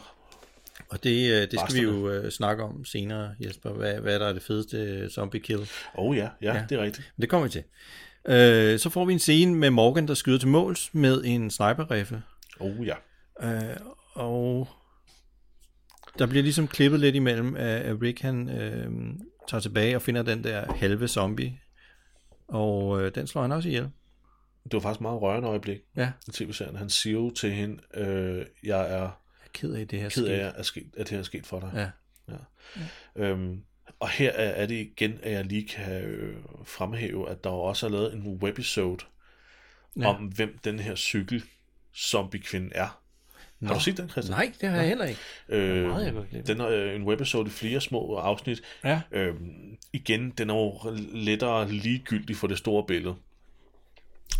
og det, øh, det skal vi jo øh, snakke om senere, Jesper. Hvad, hvad der er det fedeste zombie kill? Oh ja, ja, Ja. det er rigtigt. Det kommer vi til. Øh, så får vi en scene med Morgan, der skyder til måls med en sniper-rifle. Oh ja. Øh, og der bliver ligesom klippet lidt imellem, at Rick han øh, tager tilbage og finder den der halve zombie. Og øh, den slår han også ihjel. Det var faktisk et meget rørende øjeblik Ja, i tv-serien. Han siger jo til hende, øh, jeg er ked af det her ked af, at, sket, at det her er sket for dig. Ja, Øhm, og her er, er det igen, at jeg lige kan øh, fremhæve, at der også er lavet en webisode Ja. ja. om, hvem den her cykel zombie-kvinde er. Har du set den, Christian? Nej, det har jeg heller ikke. Øh, meget, jeg godt lide. den er øh, en webisode i flere små afsnit. Ja. Øhm, igen, den er jo lettere ligegyldig for det store billede.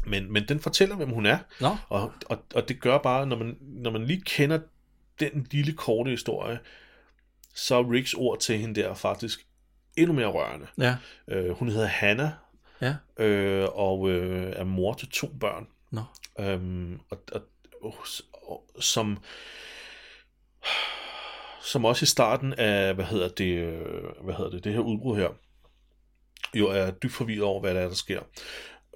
Men, men den fortæller, hvem hun er. Nå. Og, og, og det gør bare, når man, når man lige kender den lille korte historie, så er Ricks ord til hende der faktisk endnu mere rørende. Ja, Øh, hun hedder Hannah, ja. øh, og øh, er mor til to børn. Nå. Øhm, og, og, og, og, som som også i starten af, hvad hedder det, øh, hvad hedder det, det her udbrud her, jo er dybt forvirret over, hvad der er, der sker.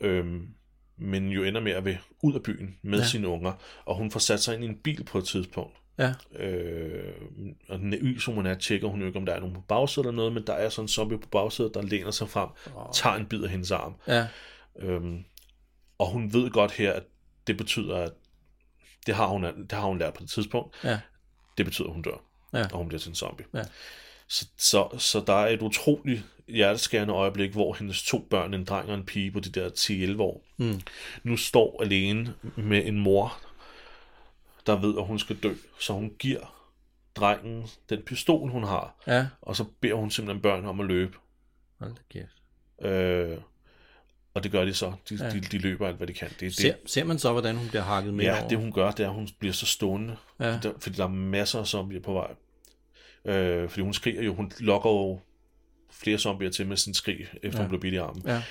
Øhm, men jo ender med at være ud af byen med ja. Ja. sine unger, og hun får sat sig ind i en bil på et tidspunkt. Ja. Øh, og naiv som hun er, tjekker hun jo ikke, om der er nogen på bagsædet eller noget, men der er sådan en zombie på bagsædet, der læner sig frem, oh. tager en bid af hendes arm. Ja. Øhm, og hun ved godt her, at det betyder, at det har hun, det har hun lært på et tidspunkt. Ja. Det betyder, at hun dør, Ja. og hun bliver til en zombie. Ja. Så, så, så der er et utroligt hjerteskærende øjeblik, hvor hendes to børn, en dreng og en pige på de der 10-11 år, Mm. nu står alene med en mor, der ved, at hun skal dø. Så hun giver drengen den pistol, hun har, Ja. og så beder hun simpelthen børn om at løbe. Hold da kæft. Øh, og det gør de så. De, Ja. de, de løber alt, hvad de kan. Det, det, Ser, ser man så, hvordan hun bliver hakket med Ja, over? det hun gør, det er, at hun bliver så stående. Ja. Der, fordi der er masser af zombier på vej. Øh, fordi hun skriger jo, hun lokker jo flere zombier til med sin skrig, efter ja. hun blev bidt i armen. Ja.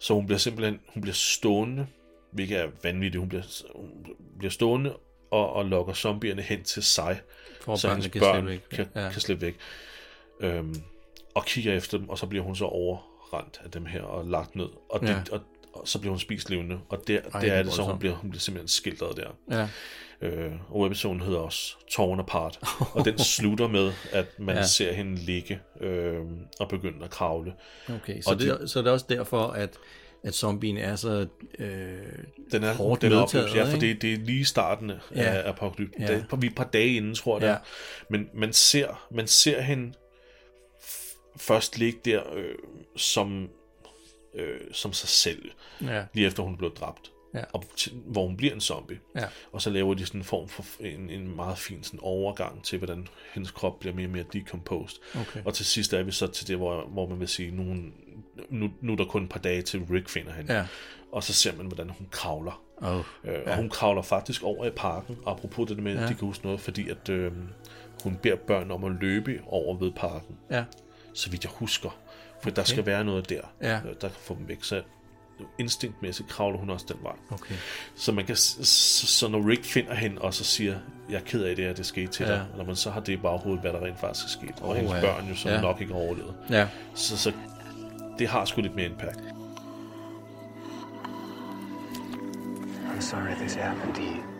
Så hun bliver simpelthen hun bliver stående, hvilket er vanvittigt. Hun bliver, hun bliver stående og, og lokker zombierne hen til sig, For så hendes kan børn slippe væk. Kan, Ja. kan slippe væk. Øhm, og kigger efter dem, og så bliver hun så overrendt af dem her og lagt ned. Og, det, Ja. og, og så bliver hun spist levende. Og der, Ej, det der er det så, hun bliver, hun bliver simpelthen skildret der. Ja. Øh, og webepisoden hedder også Torn Apart, [LAUGHS] og den slutter med, at man Ja. ser hende ligge øh, og begynde at kravle. Okay, så, Og det, så det er også derfor, at, at zombien er så øh, Den er, hårdt den er medtaget. opløst, ja, for det, det er lige starten af Ja. ja. apokalypsen. Ja. Vi er et par dage inden, tror jeg Ja. ja. Men man ser, man ser hende først ligge der øh, som, øh, som sig selv, Ja. lige efter hun blev dræbt. Ja. Og til, hvor hun bliver en zombie. Ja. Og så laver de sådan en form for en, en meget fin sådan overgang til, hvordan hendes krop bliver mere og mere decomposed. Okay. Og til sidst er vi så til det, hvor, hvor man vil sige, nu, hun- nu, nu er der kun et par dage til Rick finder hende. Ja. Og så ser man, hvordan hun kravler. Oh, Øh, ja. og hun kravler faktisk over i parken, apropos det med, at Ja. de kan huske noget, fordi at øh, hun beder børn om at løbe over ved parken, Ja. så vidt jeg husker. For okay. der skal være noget der, Ja. øh, der kan få dem væk. Så instinktmæssigt kravler hun også den vej. Okay. Så, man kan, så, så når Rick finder hende og så siger, jeg er ked af det, at det skete til Ja. dig, når man så har det i baghovedet, hvad der rent faktisk er sket, og Oh, hendes ja. børn jo så Ja. nok ikke har overlevet. Ja. Så, så det har sgu lidt mere impact. I'm sorry this happened to you.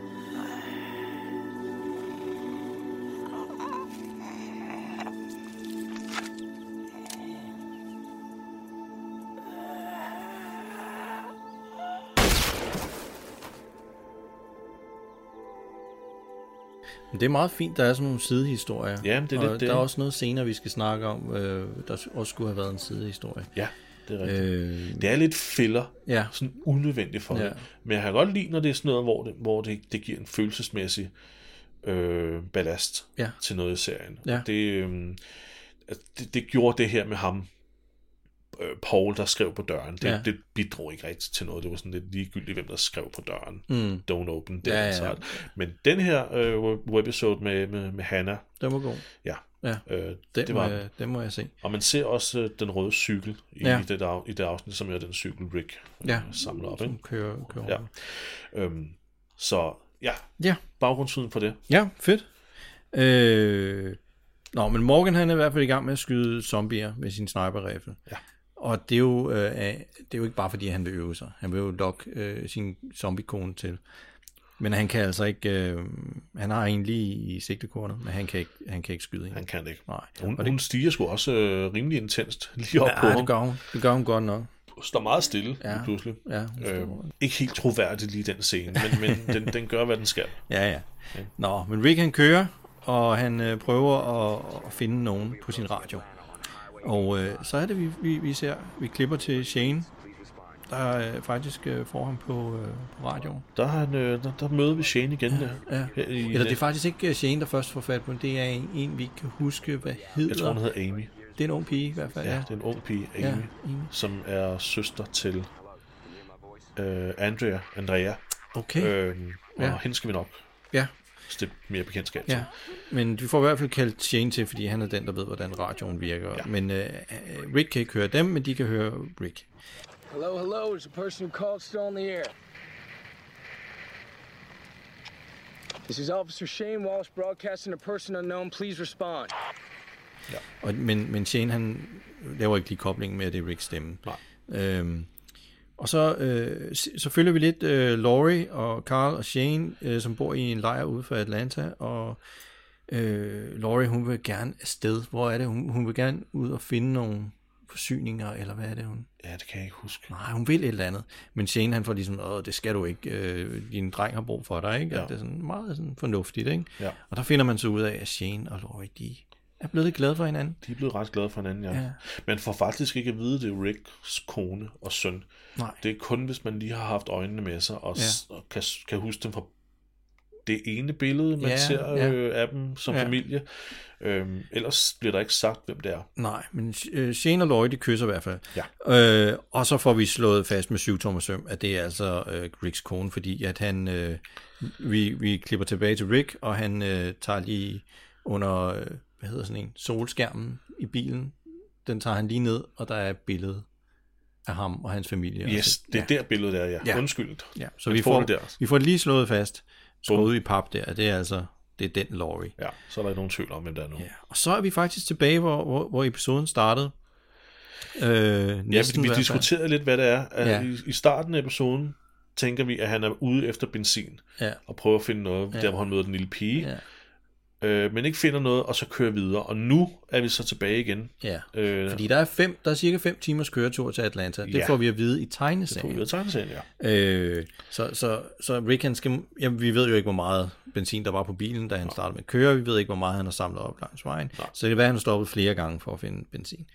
Men det er meget fint, der er sådan nogle sidehistorier. Ja, det er og lidt det. Der er også noget senere, vi skal snakke om, øh, der også skulle have været en sidehistorie. Ja, det er rigtigt. Øh, Det er lidt filler, Ja. sådan unødvendigt for ja. det. Men jeg kan godt lide, når det er sådan noget, hvor det, hvor det, det giver en følelsesmæssig øh, ballast Ja. til noget i serien. Ja. Det, øh, det, det gjorde det her med ham, øh, Paul, der skrev på døren. Det, Ja. det bidrog ikke rigtigt til noget. Det var sådan lidt ligegyldigt, hvem der skrev på døren. Mm. Don't open det. Ja, Ja, ja. Men den her øh, webisode med, med, med Hannah, den var god. ja, Ja. øh, Den, det må var jeg, den må jeg se. Og man ser også øh, den røde cykel i, Ja. ja. det, af, i det afsnit, som er den cykel, Rick øh, Ja. samler op. Som kører, kører Ja. Øhm, så ja, Ja. baggrundsviden på det. Ja, fedt. Øh, nå, men Morgan han er i hvert fald i gang med at skyde zombier med sin sniper-rifle. Ja. Og det er, jo, øh, det er jo ikke bare fordi, han vil øve sig. Han vil jo lokke øh, sin zombie-kone til. Men han kan altså ikke... Øh, han har en lige i sigtekornet, men han kan ikke, han kan ikke skyde en. Han kan ikke. Nej. Hun, Og det, hun stiger sgu også øh, rimelig intenst lige op på ja, ham. det gør hun. Det gør hun godt nok. Står meget stille Ja. pludselig. Ja, øh, ikke helt troværdigt lige den scene, men, men [LAUGHS] den, den gør, hvad den skal. Ja, ja. Nå, men Rick han kører, og han øh, prøver at, at finde nogen på sin radio. Og øh, så er det, vi, vi, vi ser, vi klipper til Shane, der øh, faktisk øh, får ham på, øh, på radioen. Der, er han, øh, der, der møder vi Shane igen. Der. Ja. Her i, Eller det er faktisk ikke øh, Shane, der først får fat på. Det er en, en vi ikke kan huske, hvad hedder. Jeg tror, hun hedder Amy. Det er en ung pige i hvert fald, Ja, ja. det er en ung pige, Amy, Ja, ja, Amy. som er søster til øh, Andrea. Andrea. Okay. Øhm, og Ja. ja. hende skal vi nok Ja. Stifte mere bekendtskab til. Ja, men vi får i hvert fald kaldt Shane til, fordi han er den, der ved, hvordan radioen virker. Ja. Men øh, Rick kan ikke høre dem, men de kan høre Rick. Hello, hello. Is the person who called still in the air? This is Officer Shane Walsh broadcasting a person unknown. Please respond. Og, men, men Shane, han laver ikke lige koblingen med, at det er Ricks stemme. Nej. Øhm, og så, øh, så følger vi lidt øh, Laurie og Carl og Shane, øh, som bor i en lejr ude for Atlanta, og øh, Laurie, hun vil gerne afsted. Hvor er det? Hun, hun vil gerne ud og finde nogle forsyninger, eller hvad er det, hun... Ja, det kan jeg ikke huske. Nej, hun vil et eller andet. Men Shane, han får ligesom, åh, det skal du ikke. Øh, din dreng har brug for dig, ikke? Ja. Det er sådan meget sådan fornuftigt, ikke? Ja. Og der finder man så ud af, at Shane og Laurie, de er blevet lidt glade for hinanden. De er blevet ret glade for hinanden, ja. Ja. ja. Man får faktisk ikke at vide, det er Ricks kone og søn. Nej. Det er kun, hvis man lige har haft øjnene med sig, og, ja. og kan, kan huske dem fra det ene billede, man Ja, ser ja. øh, af dem som Ja. familie. Øhm, ellers bliver der ikke sagt, hvem det er. Nej, men øh, Shane og Laurie, de kysser i hvert fald. Ja. Øh, og så får vi slået fast med syv tommer søm, at det er altså øh, Ricks kone, fordi at han, øh, vi, vi klipper tilbage til Rick, og han øh, tager lige under, øh, hvad hedder sådan en, solskærmen i bilen. Den tager han lige ned, og der er et billede af ham og hans familie. Yes, det er ja. der billedet er, ja. Ja. ja. Undskyldt. Ja, så vi får der. vi får det lige slået fast, ud i pap der, det er altså, det er den Laurie. Ja, så er der ikke nogen tvivl om, hvem der er nu. Ja. Og så er vi faktisk tilbage, hvor, hvor, hvor episoden startede. Øh, Ja, næsten fordi vi i hvert fald. diskuterede lidt, hvad det er. Ja. Ja. I, I starten af episoden tænker vi, at han er ude efter benzin Ja. og prøver at finde noget, Ja. ja. der hvor han møder den lille pige, Ja. Øh, men ikke finder noget, og så kører videre. Og nu er vi så tilbage igen. Ja, Øh, fordi der er, fem, der er cirka 5 timers køretur til Atlanta. Det Ja. får vi at vide i tegneserien. ud af tegneserien, ja. Øh, så, så, så Rick, han skal, ja, vi ved jo ikke, hvor meget benzin der var på bilen, da han startede med at køre. Vi ved ikke, hvor meget han har samlet op langs vejen. Nej. Så det kan være, at han har stoppet flere gange for at finde benzin.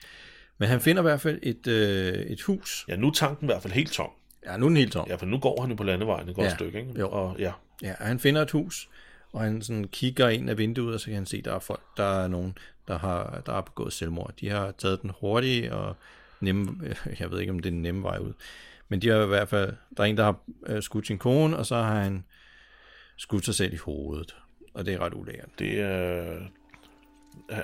Men han finder i hvert fald et, øh, et hus. Ja, nu er tanken i hvert fald helt tom. Ja, nu er den helt tom. Ja, for nu går han jo på landevejen et godt Ja. stykke, ikke? Jo. Og ja, Ja, og han finder et hus, og han sådan kigger ind af vinduet, og så kan han se, at der er folk, der er nogen, der har, der har begået selvmord. De har taget den hurtige og nemme, [LAUGHS] jeg ved ikke, om det er den nemme vej ud, men de har i hvert fald, der er en, der har øh, skudt sin kone, og så har han skudt sig selv i hovedet. Og det er ret ulækkert. det er...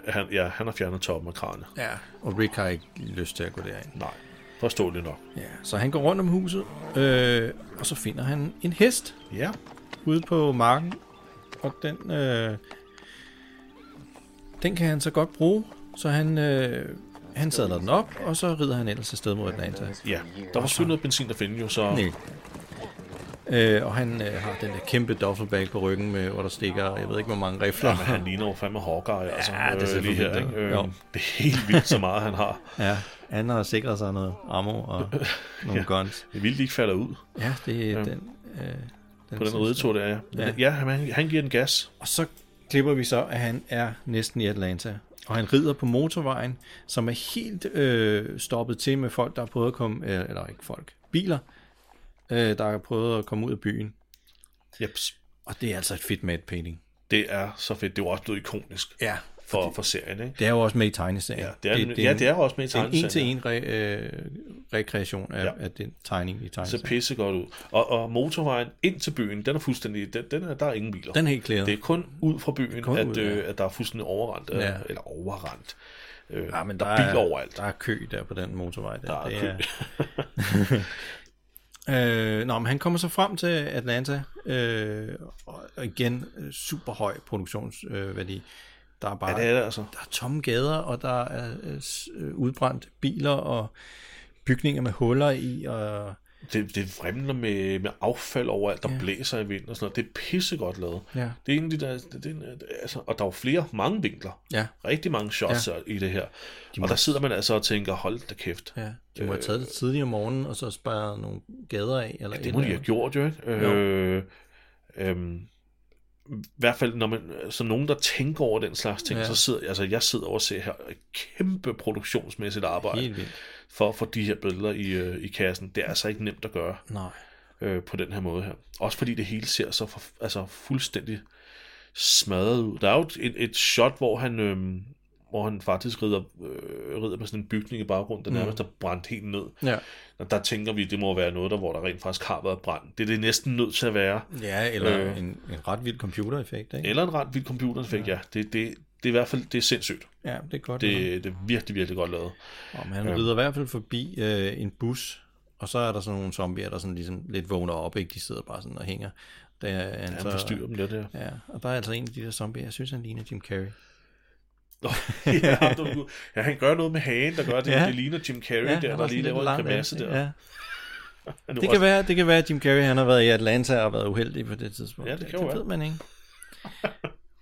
Han, ja, han har fjernet toppen af kranet. Ja. Og Rick har ikke lyst til at gå derind. Nej, forståeligt nok. Ja, så han går rundt om huset, øh, og så finder han en hest Ja, ude på marken, og den, øh, den kan han så godt bruge, så han, øh, han sadler den op, og så rider han ellers afsted mod Atlanta. ja. Der var selvfølgelig noget benzin at finde jo, så... Nej. Øh, og han øh, har den der kæmpe duffelbag på ryggen, med, hvor der stikker, jeg ved ikke, hvor mange rifler. Ja, men han ligner jo fandme Hawkeye, altså. det ser øh, lige her, ikke? Øh, Jo. det er helt vildt, så meget han har. Ja, han har sikret sig noget ammo og [LAUGHS] nogle Ja. guns. Det er vildt, de ikke falder ud Ja, det er Ja. den... Øh, den på den røde tur, der er. Ja. Ja, han, han giver den gas. Og så klipper vi så, at han er næsten i Atlanta. Og han rider på motorvejen, som er helt øh, stoppet til med folk, der har prøvet at komme, øh, eller ikke folk, biler, øh, der har prøvet at komme ud af byen. Jeps. Og det er altså et fedt matte painting. Det er så fedt. Det jo også blevet ikonisk Ja. For, for serien, ikke? Det er jo også med i tegneserien. Ja, det er, det, ja, det er også med i Det er en tegneserien. en-til-en re, øh, rekreation af, ja. Af den tegning i Det ser tegneserien. pisse godt ud. Og, og motorvejen ind til byen, den er fuldstændig, den, den er, der er ingen biler. Den er helt klæret. Det er kun ud fra byen, at, ud, øh, ja. at der er fuldstændig overrendt, øh, Ja. eller overrendt. Øh, Ja, men der, der er biler er, overalt. Der er kø der på den motorvej. Der, Der er det kø. [LAUGHS] øh, nå, men han kommer så frem til Atlanta, øh, og igen øh, super høj produktionsværdi. Øh, værdi. Der er bare Ja, det er det altså. der er tomme gader, og der er øh, øh, udbrændte biler og bygninger med huller i, og Det, det vrimler med, med affald overalt, der Ja. ja. blæser i vinden og sådan noget. Det er pissegodt lavet. Ja. Det er egentlig, der, det, det, altså, og der er jo flere, mange vinkler. ja, Rigtig mange shots Ja. ja. i det her. må- Og der sidder man altså og tænker, hold da kæft. ja. De må have taget det tidligere om morgenen, og så sparet nogle gader af. Eller Det må de have gjort jo, ikke? Jo. Øh, øhm, I hvert fald, når man, som nogen, der tænker over den slags ting, Ja. så sidder altså, jeg sidder over og ser her et kæmpe produktionsmæssigt arbejde for at få de her billeder i, øh, i kassen. Det er altså ikke nemt at gøre Nej. øh, på den her måde her. Også fordi det hele ser så for, altså, fuldstændig smadret ud. Der er jo et, et shot, hvor han, øh, hvor han faktisk rider, øh, rider på sådan en bygning i baggrunden, der Mm. nærmest er brændt helt ned. Ja. Og der tænker vi, det må være noget, der, hvor der rent faktisk har været brand. Det er det næsten nødt til at være. Ja, eller Øh. øh. en, en ret vild computereffekt, ikke? Eller en ret vild computereffekt, ja. ja. Det, det, det er i hvert fald det er sindssygt. Ja, det er godt. Det, det er virkelig, virkelig godt lavet. Om han rider i hvert fald forbi øh, en bus, og så er der sådan nogle zombier, der sådan ligesom lidt vågner op, ikke? De sidder bare sådan og hænger Da han, Han forstyrrer dem lidt, ja. Ja, og der er altså en af de der zombier, jeg synes, han ligner Jim Carrey. [LAUGHS] ja, du, ja, han gør noget med hagen, der gør det. Ja. Det ligner Jim Carrey Ja, der, der lige laver en grimasse der. der. Ja. [LAUGHS] Det også- kan, være, det kan være, at Jim Carrey han har været i Atlanta og været uheldig på det tidspunkt. Ja, det kan det være. ved man ikke.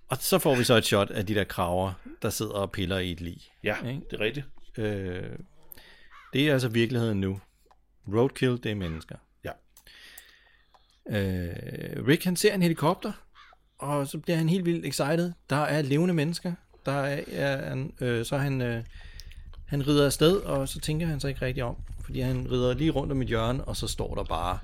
Og så får vi så et shot af de der kraver, der sidder og piller i et lig. Ja, Ikke? det er rigtigt. Øh, det er altså virkeligheden nu. Roadkill, det er mennesker. Ja. Øh, Rick han ser en helikopter, og så bliver han helt vildt excited. Der er levende mennesker. Der er, er en, øh, så han, øh, han rider afsted, og så tænker han sig ikke rigtig om. Fordi han rider lige rundt om et hjørne, og så står der bare...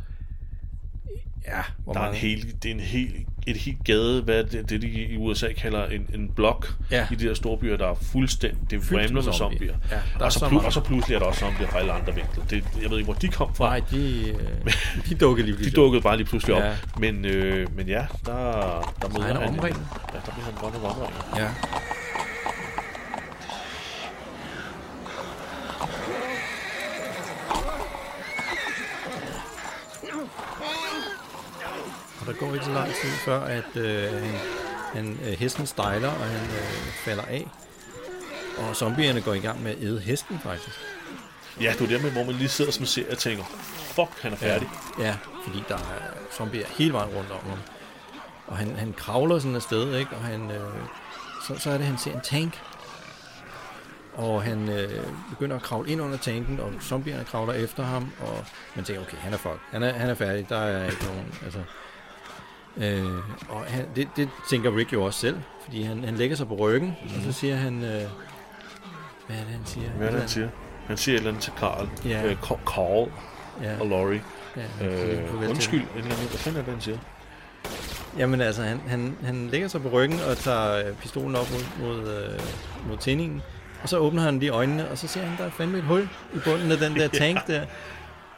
Ja, hvor Der er en mange... hel, det er en hel, et helt gade, hvad det, det de i USA kalder en, en blok Ja. i de der store byer, der er fuldstændig, det er Fyldt med zombier. Ja, der er og, så mange. og så pludselig er der også zombier fra alle andre vinkler. Det, jeg ved ikke, hvor de kom fra. Nej, de, øh, de dukker lige [LAUGHS] De pludselig dukkede bare lige pludselig op. Ja. Men, øh, men ja, der, der møder han er han... omringet. Ja, der bliver han godt nok omringet. Ja. Der går ikke så lang tid før, at øh, han, han, øh, hesten stejler, og han øh, falder af. Og zombierne går i gang med at æde hesten, faktisk. Ja, det er der med, hvor man lige sidder som ser og tænker, fuck, han er færdig. Ja, fordi der er zombier hele vejen rundt om ham. Og han, han kravler sådan afsted, ikke? Og han, øh, så, så er det, han ser en tank. Og han øh, begynder at kravle ind under tanken, og zombierne kravler efter ham, og man tænker, okay, han er fuck. Han er, han er færdig, der er ikke nogen, altså... Øh, og han, det, det tænker Rick jo også selv, fordi han, han lægger sig på ryggen, mm-hmm. og så siger han... Øh, hvad er det, han siger? Hvad er det, han siger? Han siger et eller andet til Carl. Ja. Øh, Ca- Carl Ja, og Laurie. ja, Øh, undskyld, et eller andet. Hvad fanden er det, han siger? Jamen altså, han, han, han lægger sig på ryggen og tager øh, pistolen op mod, mod, øh, mod tændingen. Og så åbner han lige øjnene, og så ser han, der er fandme et hul i bunden af den der [LAUGHS] tank der.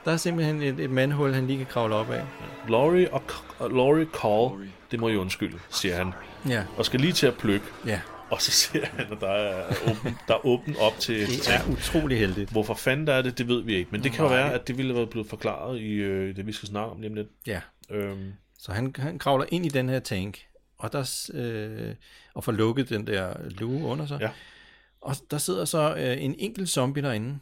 Der er simpelthen et, et mandhul, han lige kan kravle op af. Laurie og, og Laurie Carl, det må I undskylde, siger han. Ja, Og skal lige til at plukke. ja. Og så ser han, at der er åben, der er åben op til... Det er utrolig heldigt. Hvorfor fanden der er det, det ved vi ikke. Men det kan jo være, at det ville have været blevet forklaret i øh, det, vi skal snakke om lige om lidt. Ja, Øhm, så han, han kravler ind i den her tank, og, der, øh, og får lukket den der luge under sig. Ja. Og der sidder så øh, en enkelt zombie derinde.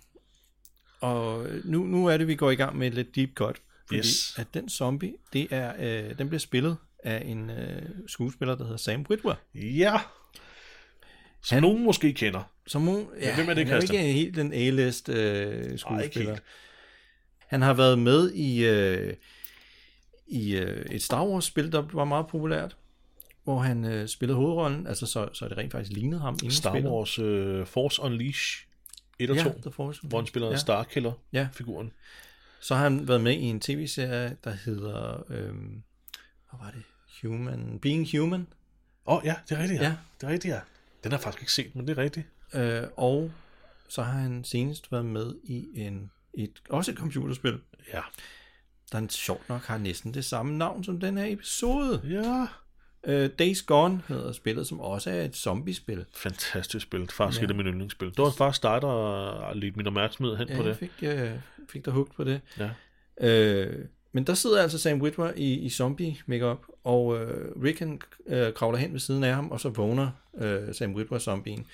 Og nu, nu er det, vi går i gang med et lidt deep cut. Fordi Yes. at den zombie, det er, øh, den bliver spillet af en øh, skuespiller, der hedder Sam Witwer. ja. Som Han- nogen måske kender. Som hun, ja, hvem er det, han er ikke helt den A-list øh, skuespiller. helt. Han har været med i, øh, i øh, et Star Wars-spil, der var meget populært, hvor han øh, spillede hovedrollen, altså så, så det rent faktisk lignede ham inden Star spillet. Wars øh, Force Unleash 1 og 2, Ja, The Force. hvor han spiller ja. Starkiller-figuren. Ja. Så har han været med i en tv-serie, der hedder, øh, hvad var det? Human, Being Human. Åh, oh, ja, det er rigtigt, ja. Ja. Det er rigtigt, ja. Den har jeg faktisk ikke set, men det er rigtigt. Øh, og så har han senest været med i en, et, også et computerspil, Ja. der sjovt nok har næsten det samme navn som den her episode. Ja. Uh, Days Gone hedder spillet, som også er et zombiespil. Fantastisk spil. Faktisk Ja. et af mine yndlingsspil. Det var faktisk dig, der ledte min opmærksomhed hen Ja, på jeg det. fik, uh, fik der hugt på det. Ja. Uh, men der sidder altså Sam Witwer i, i zombie makeup og uh, Rick han uh, kravler hen ved siden af ham, og så vågner uh, Sam Witwer zombien.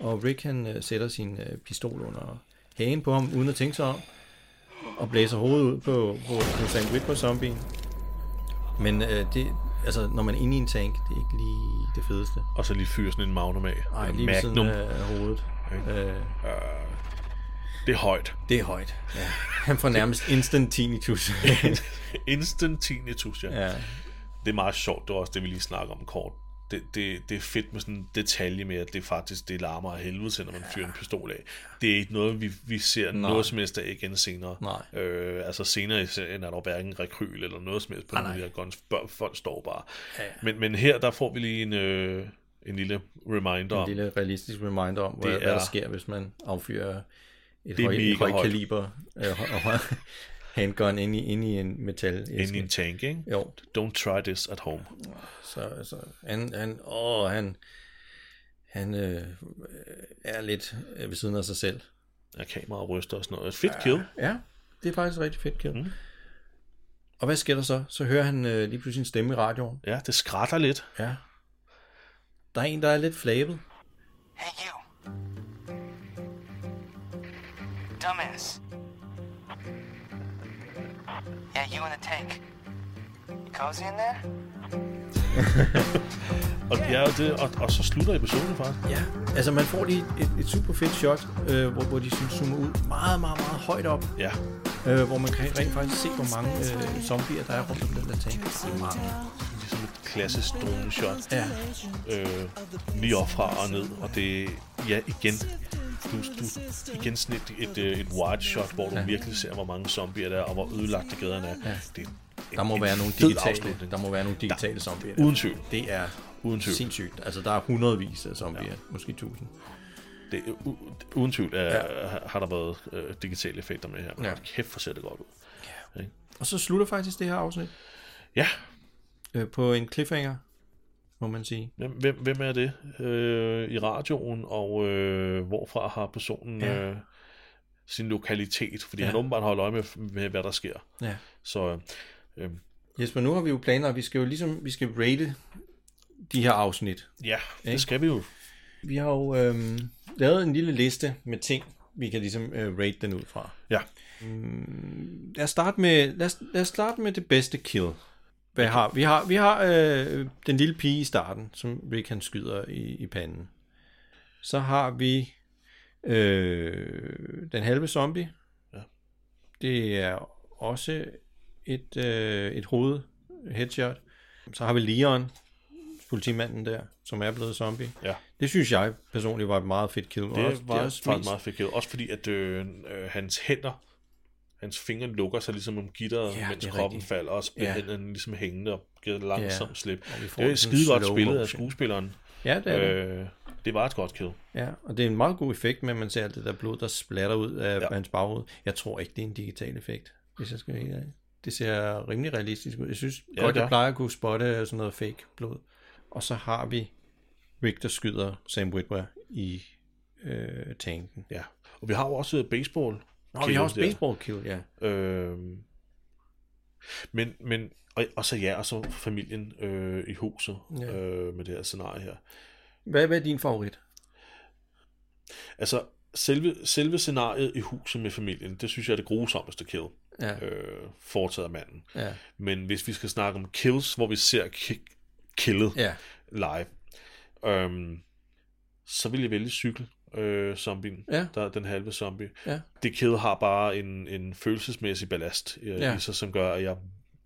Og Rick han uh, sætter sin uh, pistol under hagen på ham, uden at tænke sig om, og blæser hovedet ud på, på, på Sam Witwer zombien. Men uh, det, altså, når man er inde i en tank, det er ikke lige det fedeste. Og så lige fyre sådan en magnum af. Nej, lige ved siden af hovedet. Ikke? Uh, Det er højt. det er højt. Ja. Han får nærmest instant tinnitus. [LAUGHS] Instant tinnitus, ja. ja. Det er meget sjovt. Det var også det, vi lige snakker om kort. Det, det, det er fedt med sådan en detalje med, at det faktisk det larmer af helvede til, når man fyrer en pistol af. Det er ikke noget, vi, vi ser Nej. Noget som helst af igen senere. Nej. Øh, altså senere i serien er der hverken rekryl eller noget som helst på Nej, nogle af de her guns. Folk står bare. Ja, ja. Men, men her, der får vi lige en, øh, en lille reminder En om, lille realistisk reminder om, hvad, Det hvad der er- sker, hvis man affyrer et er høj, højt. kaliber øh, høj- [LAUGHS] handgun ind i, ind i en metal ind i en tank, ikke? Jo, Don't try this at home. så altså, han, han, åh, han, han øh, er lidt ved siden af sig selv. Ja, kamera ryster og sådan noget. Et fedt kill. Ja, det er faktisk et rigtig fedt kill. Mm. Og hvad sker der så? Så hører han øh, lige pludselig en stemme i radioen. Ja, det skrætter lidt. Ja. Der er en, der er lidt flabet. Hey, you. Dumbass. Yeah, you in the tank. You cozy in there? [LAUGHS] Og, ja, og, det, og, og så slutter episoden faktisk. Ja, altså man får lige et, et super fedt shot, øh, hvor, hvor de zoomer ud meget, meget, meget højt op, Ja, øh, hvor man kan rent faktisk se, hvor mange øh, zombier, der er rundt om den der tank. Det er mange. ligesom et klassisk drone shot. Ja, øh, lige op fra og ned, og det ja igen, du, du igen sådan et, et, et wide shot, hvor du ja. virkelig ser, hvor mange zombier der er, og hvor ødelagte gaderne er. Ja. Det er en, der må en være nogle digitale, afslutning. der må være nogle digitale zombier. Uden tvivl. Det er Uden tvivl. sindssygt. Altså, der er hundredvis af zombier, ja. måske tusind. Det, u, uden tvivl er, ja. har der været øh, digitale effekter med her. Ja. ja. kæft, for ser det godt ud. Og så slutter faktisk det her afsnit Ja, øh, på en cliffhanger, må man sige. hvem, hvem, hvem er det øh, i radioen, og øh, hvorfra har personen Ja. øh, sin lokalitet? Fordi Ja. han åbenbart holder øje med, med, hvad der sker. Ja. Så øh, Jesper, nu har vi jo planer, vi skal jo ligesom, vi skal rate de her afsnit. ja, Ikke? det skal vi jo. Vi har jo øhm, lavet en lille liste med ting, vi kan ligesom øh, rate den ud fra. Ja. Lad os starte med, lad os, lad os starte med det bedste kill. Hvad har vi? har, vi har øh, den lille pige i starten, som Rick han skyder i, i panden. Så har vi øh, den halve zombie. Ja. Det er også et, øh, et hoved headshot. Så har vi Leon, politimanden der, som er blevet zombie. Ja. Det synes jeg personligt var et meget fedt kill. Det Også- var er også faktisk meget fedt givet. Også fordi, at øh, øh, hans hænder, hans fingre lukker sig ligesom om gitteret, Ja, mens kroppen rigtigt. falder, og så bliver Ja. hænderne ligesom hængende og giver langsomt Ja, slip. Det er sådan skide godt spillet af skuespilleren. Ja, det er det. Øh, det var et godt kill. Ja, og det er en meget god effekt med, at man ser alt det der blod, der splatter ud af ja. Hans baghoved. Jeg tror ikke, det er en digital effekt, hvis jeg skal være helt. Det ser rimelig realistisk ud. Jeg synes ja, godt, det jeg plejer at kunne spotte sådan noget fake blod. Og så har vi der skyder Sam Witwer i øh, tanken. Ja. Og vi har jo også baseball. Nå, vi har også baseball kill, ja. Øh, men, men og, og så ja, og så familien øh, i huset Ja. øh, med det her scenarie her. Hvad, hvad er din favorit? Altså, selve, selve scenariet i huset med familien, det synes jeg er det grusomste kill, Ja, øh, foretaget af manden. ja, Men hvis vi skal snakke om kills, hvor vi ser ki- killet ja. live, øhm, så vil jeg vælge cykel øh, zombien, Ja. der er den halve zombie. Ja. Det kill har bare en, en følelsesmæssig ballast øh, Ja. i sig, som gør, at jeg,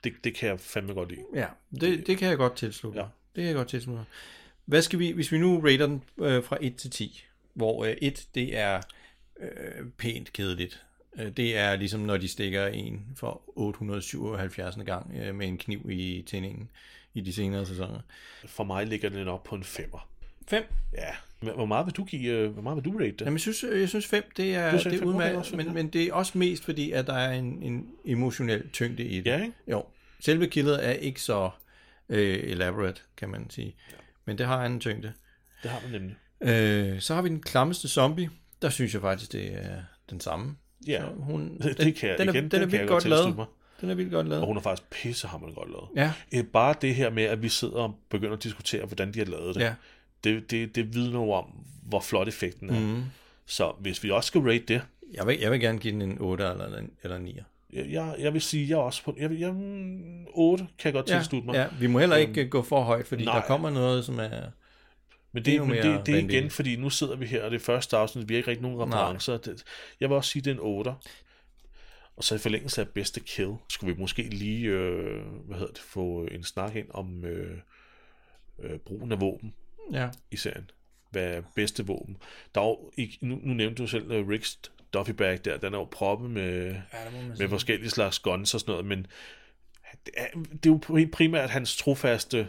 det, det kan jeg fandme godt lide. Ja, det, det kan jeg godt tilslutte. Ja. Det kan jeg godt tilslutte. Hvad skal vi, hvis vi nu rater den øh, fra 1 til 10, hvor øh, 1, det er øh, pænt kedeligt. Øh, det er ligesom, når de stikker en for 877. gang øh, med en kniv i tændingen i de senere sæsoner. For mig ligger den op på en femmer. 5. Ja. Hvor meget vil du give, øh, hvor meget vil du rate det? Jamen, jeg synes, jeg synes 5, det er, det er udmærket, men, men det er også mest fordi, at der er en, en emotionel tyngde i det. Ja, ikke? Jo. Selve killet er ikke så øh, elaborate, kan man sige. Ja. Men det har en tyngde. Det har man nemlig. Øh, så har vi den klammeste zombie. Der synes jeg faktisk, det er den samme. Ja, Så hun, det, [LAUGHS] det kan jeg, den er, igen, den er det kan vildt godt lavet. Mig. Den er vildt godt lavet. Og hun er faktisk pissehammerende godt lavet. Ja, Øh, Bare det her med, at vi sidder og begynder at diskutere, hvordan de har lavet det, ja. Det, det, det vidner jo om, hvor flot effekten er. Mm. Så hvis vi også skal rate det, Jeg vil, jeg vil gerne give den en 8 eller en, eller en 9. jeg, jeg, vil sige, jeg er også på, jeg, vil- jeg, mm, 8 kan jeg godt Ja, tilslutte mig. ja, vi må heller ikke øh, gå for højt, fordi nej. der kommer noget, som er... Men det, men det, det er igen, vanvittigt. fordi nu sidder vi her, og det er første afsnit, vi har ikke rigtig nogen referencer. Det, jeg vil også sige, det er en 8. Og så i forlængelse af bedste kill, skulle vi måske lige, øh, hvad hedder det, få en snak ind om øh, øh, brugen af våben Ja, i serien. Hvad er bedste våben? Der er jo, nu, nu nævnte du selv uh, Ricks Duffy bag der, den er jo proppet med, ja med forskellige slags guns og sådan noget, men det er, det er jo pri- primært hans trofaste,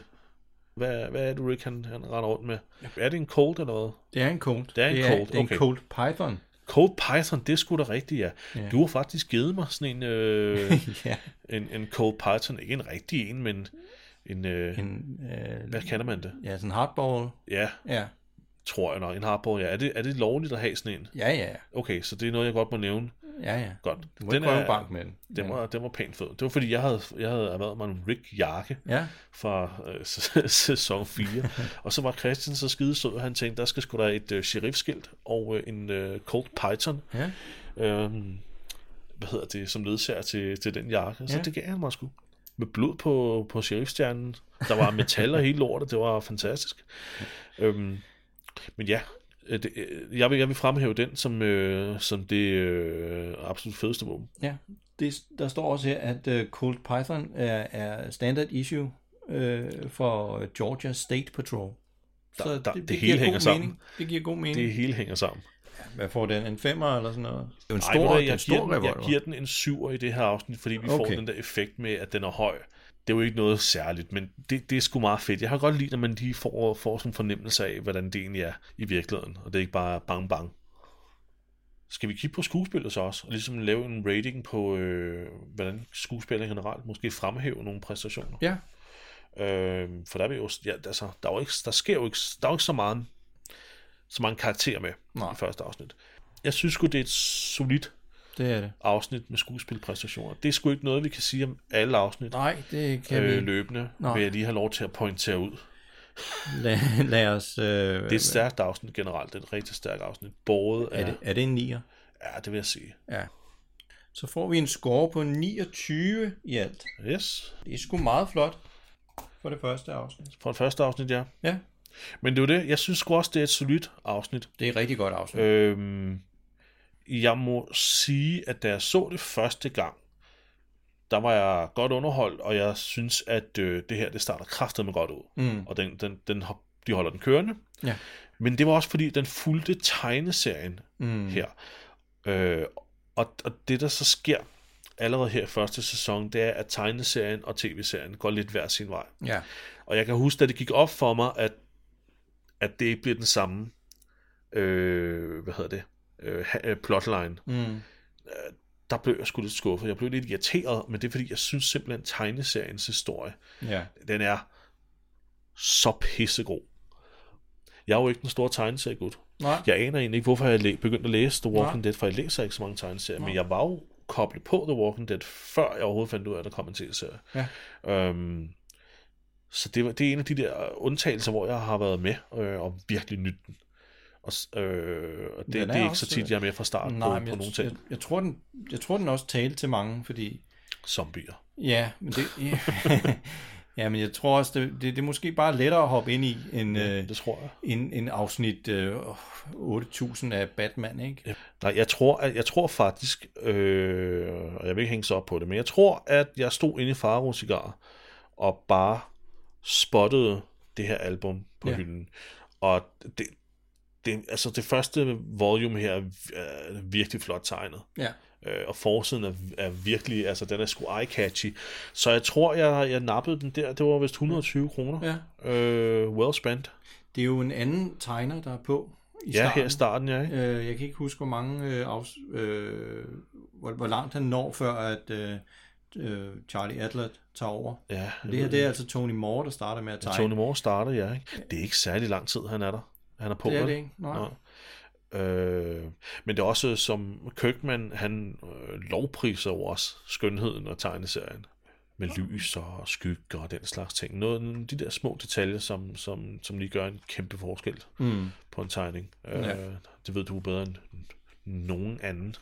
hvad, hvad er det Rick han, han render rundt med? Er det en Colt eller hvad? Det er en Colt. Det er en det Colt, Det er okay. en Colt Python. Colt Python, det er sgu da rigtigt, ja. Ja. ja. Du har faktisk givet mig sådan en, øh, [LAUGHS] ja. en, en Colt Python, ikke en rigtig en, men en, øh, en øh, hvad kalder man det? ja, sådan en hardball. Ja, Ja. tror jeg nok, en hardball, ja. Er det, er det lovligt at have sådan en? Ja, ja, ja. Okay, så det er noget, jeg godt må nævne. Ja, ja. Godt. Du må ikke prøve en bank med den. Den var, den var pænt fed. Det var fordi, jeg havde, jeg havde erhvervet mig en Rick-jakke Ja. fra øh, [LAUGHS] sæson 4. og så var Christian så skide sød, og han tænkte, der skal sgu da et øh, sheriffskilt og øh, en øh, Colt Python. Ja. Øhm, hvad hedder det, som ledsager til, til den jakke. Så Ja. det gav han mig sgu. Med blod på, på sheriffstjernen. Der var metal og hele lortet. Det var fantastisk. Øhm, men ja, øh, det, øh, jeg, vil, jeg vil fremhæve den som, øh, som det øh, absolut fedeste våben. Ja, det, der står også her, at uh, Colt Python er, er standard issue uh, for Georgia State Patrol. Der- der- det giver hele god hænger sammen. Mening. Det giver god mening. Det hele hænger sammen. Hvad får den? En femmer eller sådan noget? Det er en Ej, stor, hvad, det er en jeg, stor giver den, jeg giver den en syver i det her afsnit, fordi vi okay. får den der effekt med, at den er høj. Det er jo ikke noget særligt, men det, det er sgu meget fedt. Jeg har godt lide, når man lige får, får sådan en fornemmelse af, hvordan det egentlig er i virkeligheden, og det er ikke bare bang bang. Skal vi kigge på skuespillet så også, og ligesom lave en rating på, øh, hvordan skuespiller generelt måske fremhæve nogle præstationer? Ja, Øh, for der, er vi jo, ja, altså, der, er jo ikke, der sker jo ikke, der er jo ikke så meget så mange karakterer med Nej. i første afsnit. Jeg synes sgu, det er et solidt det er det. afsnit med skuespilpræstationer. Det er sgu ikke noget, vi kan sige om alle afsnit Nej, det kan øh, vi løbende, Nej. vil jeg lige have lov til at pointere ud. lad, lad os... Øh, Det er et stærkt afsnit generelt, det er et rigtig stærkt afsnit. Båret er, er, det, er det en nier? ja, det vil jeg sige. Ja. Så får vi en score på 29 i alt. Yes, Det er sgu meget flot for det første afsnit. for det første afsnit, ja. Ja, Men det er jo det, jeg synes sgu også, det er et solidt afsnit. det er et rigtig godt afsnit. Øhm, jeg må sige, at da jeg så det første gang, der var jeg godt underholdt, og jeg synes, at øh, det her, det starter kraftet med godt ud. Mm. Og den, den, den, de holder den kørende. Ja. Men det var også fordi, den fulgte tegneserien Mm. her. Øh, og, og det, der så sker allerede her i første sæson, det er, at tegneserien og tv-serien går lidt hver sin vej. Ja. Og jeg kan huske, da det gik op for mig, at, at det ikke bliver den samme, øh, hvad hedder det, øh, øh, plotline. Mm. Der blev jeg sgu lidt skuffet. Jeg blev lidt irriteret, men det er fordi, jeg synes simpelthen, tegneseriens historie, Ja. den er så pissegod. Jeg er jo ikke den store tegneseriegud. Nej. Jeg aner egentlig ikke, hvorfor jeg begyndte at læse The Walking Dead, for jeg læser ikke så mange tegneserier, men jeg var jo koblet på The Walking Dead, før jeg overhovedet fandt ud af, at der kom en tv-serie. Ja. Øhm, så det, var, det er en af de der undtagelser, hvor jeg har været med øh, og virkelig nyt den. Og, øh, og det, er det er ikke også- så tit, jeg er med fra starten Nej, på, på jeg, nogle jeg, ting. jeg, tror, den, jeg tror, den også talte til mange, fordi... Zombier. Ja, men det... Ja, [LAUGHS] ja men jeg tror også, det, det, det er måske bare lettere at hoppe ind i, end, Ja, øh, det tror jeg. end, end afsnit øh, 8000 af Batman, ikke? Nej, jeg tror, at, jeg tror faktisk, øh, og jeg vil ikke hænge så op på det, men jeg tror, at jeg stod inde i Faro Cigar og bare spottede det her album på Ja. hylden. Og det, det, altså det første volume her er virkelig flot tegnet. Ja. Øh, og forsiden er, er virkelig, altså den er sgu eye-catchy. Så jeg tror, jeg, jeg nappede den der, det var vist 120 kroner. Ja. Øh, well spent. Det er jo en anden tegner, der er på i Ja, starten. her i starten, ja. Ikke? Øh, jeg kan ikke huske, hvor mange øh, afs, øh, hvor, hvor langt han når, før at øh, øh, Charlie Adler tager over. Ja, det her, det er altså Tony Moore, der starter med at tegne. Tony Moore starter, ja. Ikke? Det er ikke særlig lang tid, han er der. Han er på Det er det ikke, nej. Øh, men det er også som Kirkman, han øh, lovpriser over os skønheden og tegneserien. Med lys og skygger og den slags ting. Noget, de der små detaljer, som, som, som lige gør en kæmpe forskel Mm. på en tegning. Øh, Ja. Det ved du bedre end nogen anden.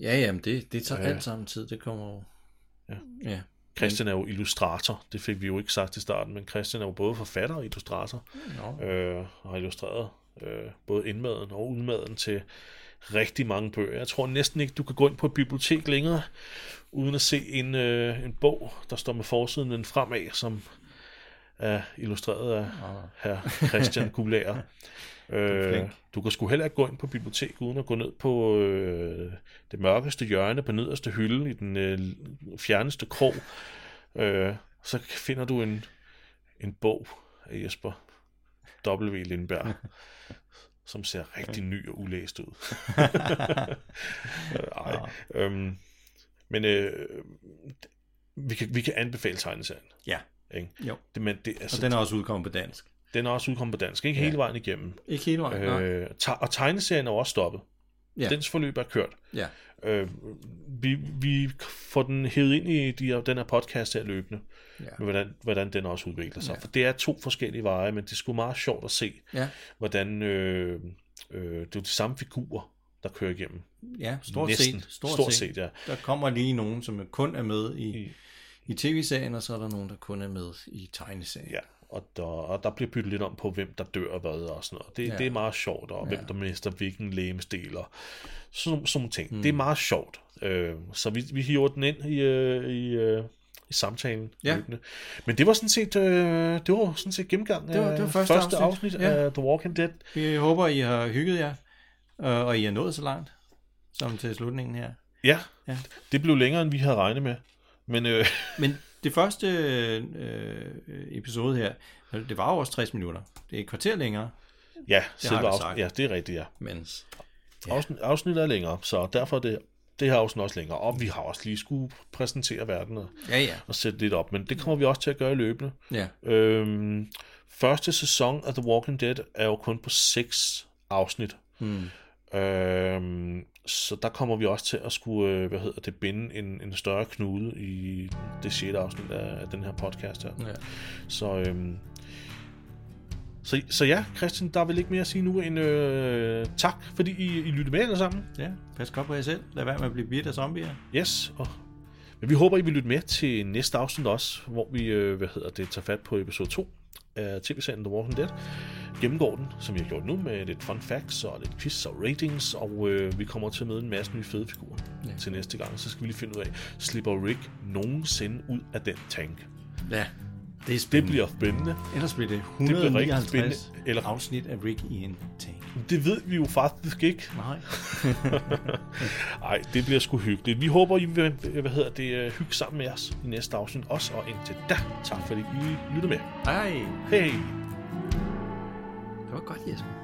Ja, jamen det, det tager Ja. alt sammen tid. Det kommer jo... Ja. ja. Christian er jo illustrator, det fik vi jo ikke sagt i starten, men Christian er jo både forfatter og illustrator, Nå. øh, og har illustreret øh, både indmaden og udmaden til rigtig mange bøger. Jeg tror næsten ikke, du kan gå ind på et bibliotek længere, uden at se en, øh, en bog, der står med forsiden en fremad, som er illustreret af herr Christian Gulager. [LAUGHS] Øh, du kan sgu heller ikke gå ind på bibliotek uden at gå ned på øh, det mørkeste hjørne på nederste hylde i den øh, fjerneste krog. Øh, så finder du en, en bog af Jesper W. Lindberg, [LAUGHS] som ser rigtig ny og ulæst ud. [LAUGHS] Ej. Øhm, men øh, vi, kan, vi kan anbefale tegneserien. Ja. Ikke? Jo. Det, men det, altså, Og den er også udkommet på dansk. den er også udkommet på dansk. Ikke ja. hele vejen igennem. Ikke hele vejen, nej. Øh, te- og tegneserien er også stoppet. Ja. Dens forløb er kørt. Ja. Øh, vi, vi får den hævet ind i de den her podcast her løbende, Ja. med hvordan, hvordan den også udvikler sig. Ja. For det er to forskellige veje, men det er sgu meget sjovt at se, Ja, hvordan øh, øh, det er de samme figurer, der kører igennem. ja stort Næsten. set. Stort, Stort set. set, ja. Der kommer lige nogen, som kun er med i, I- i tv-serien, og så er der nogen, der kun er med i tegneserien. Ja, og der, og der bliver byttet lidt om på, hvem der dør og hvad og sådan noget. Det, Ja. det er meget sjovt, og ja. hvem der mister hvilken lægemstil og sådan, sådan nogle ting. Mm. Det er meget sjovt. Øh, så vi, vi hiver den ind i, øh, i, øh, i samtalen. Ja. løbende. Men det var sådan set, øh, det var sådan set gennemgang Det var- det var første første afsnit. afsnit, Ja. af The Walking Dead. Vi håber, I har hygget jer, øh, og I er nået så langt, som til slutningen her. Ja. ja, det blev længere, end vi havde regnet med. Men øh, [LAUGHS] Men det første øh, episode her, det var jo også 60 minutter. Det er et kvarter længere, ja, har selve vi afsnit, ja, det er rigtigt, ja. men Afsnit, afsnittet er længere, så derfor er det, det her afsnit også længere. Og vi har også lige skulle præsentere verden og, ja, ja. og sætte lidt op, men det kommer vi også til at gøre i løbende. ja. Øhm, første sæson af The Walking Dead er jo kun på seks afsnit. Hmm. Øhm, så der kommer vi også til at skulle, øh, hvad hedder det, binde en, en større knude i det sjette afsnit af, af den her podcast her. ja. Så, øhm, så, så ja, Christian, der er vel ikke mere at sige nu end øh, tak, fordi I, I lyttede med alle sammen. Ja, pas godt på jer selv. Lad være med at blive bidt af zombier. Yes, og, men vi håber, I vil lytte med til næste afsnit også, hvor vi, øh, hvad hedder det, tager fat på episode 2 af tv-serien The Walking Dead. Gennemgår den, som vi har gjort nu, med lidt fun facts og lidt quiz og ratings, og øh, vi kommer til at møde en masse nye fede figurer Ja. til næste gang. Så skal vi lige finde ud af, slipper Rick nogensinde ud af den tank? Ja, det er Det spændende. bliver spændende. Ellers bliver det bliver rigtig 159 spændende. Eller- afsnit af Rick i en tank. Det ved vi jo faktisk ikke. Nej. [LAUGHS] Nej, det bliver sgu hyggeligt. Vi håber, I vil hvad hedder det, øh, hygge sammen med os i næste afsnit også, og indtil da, tak fordi I lytter med. Hej. Hej! Det var godt, Jesper.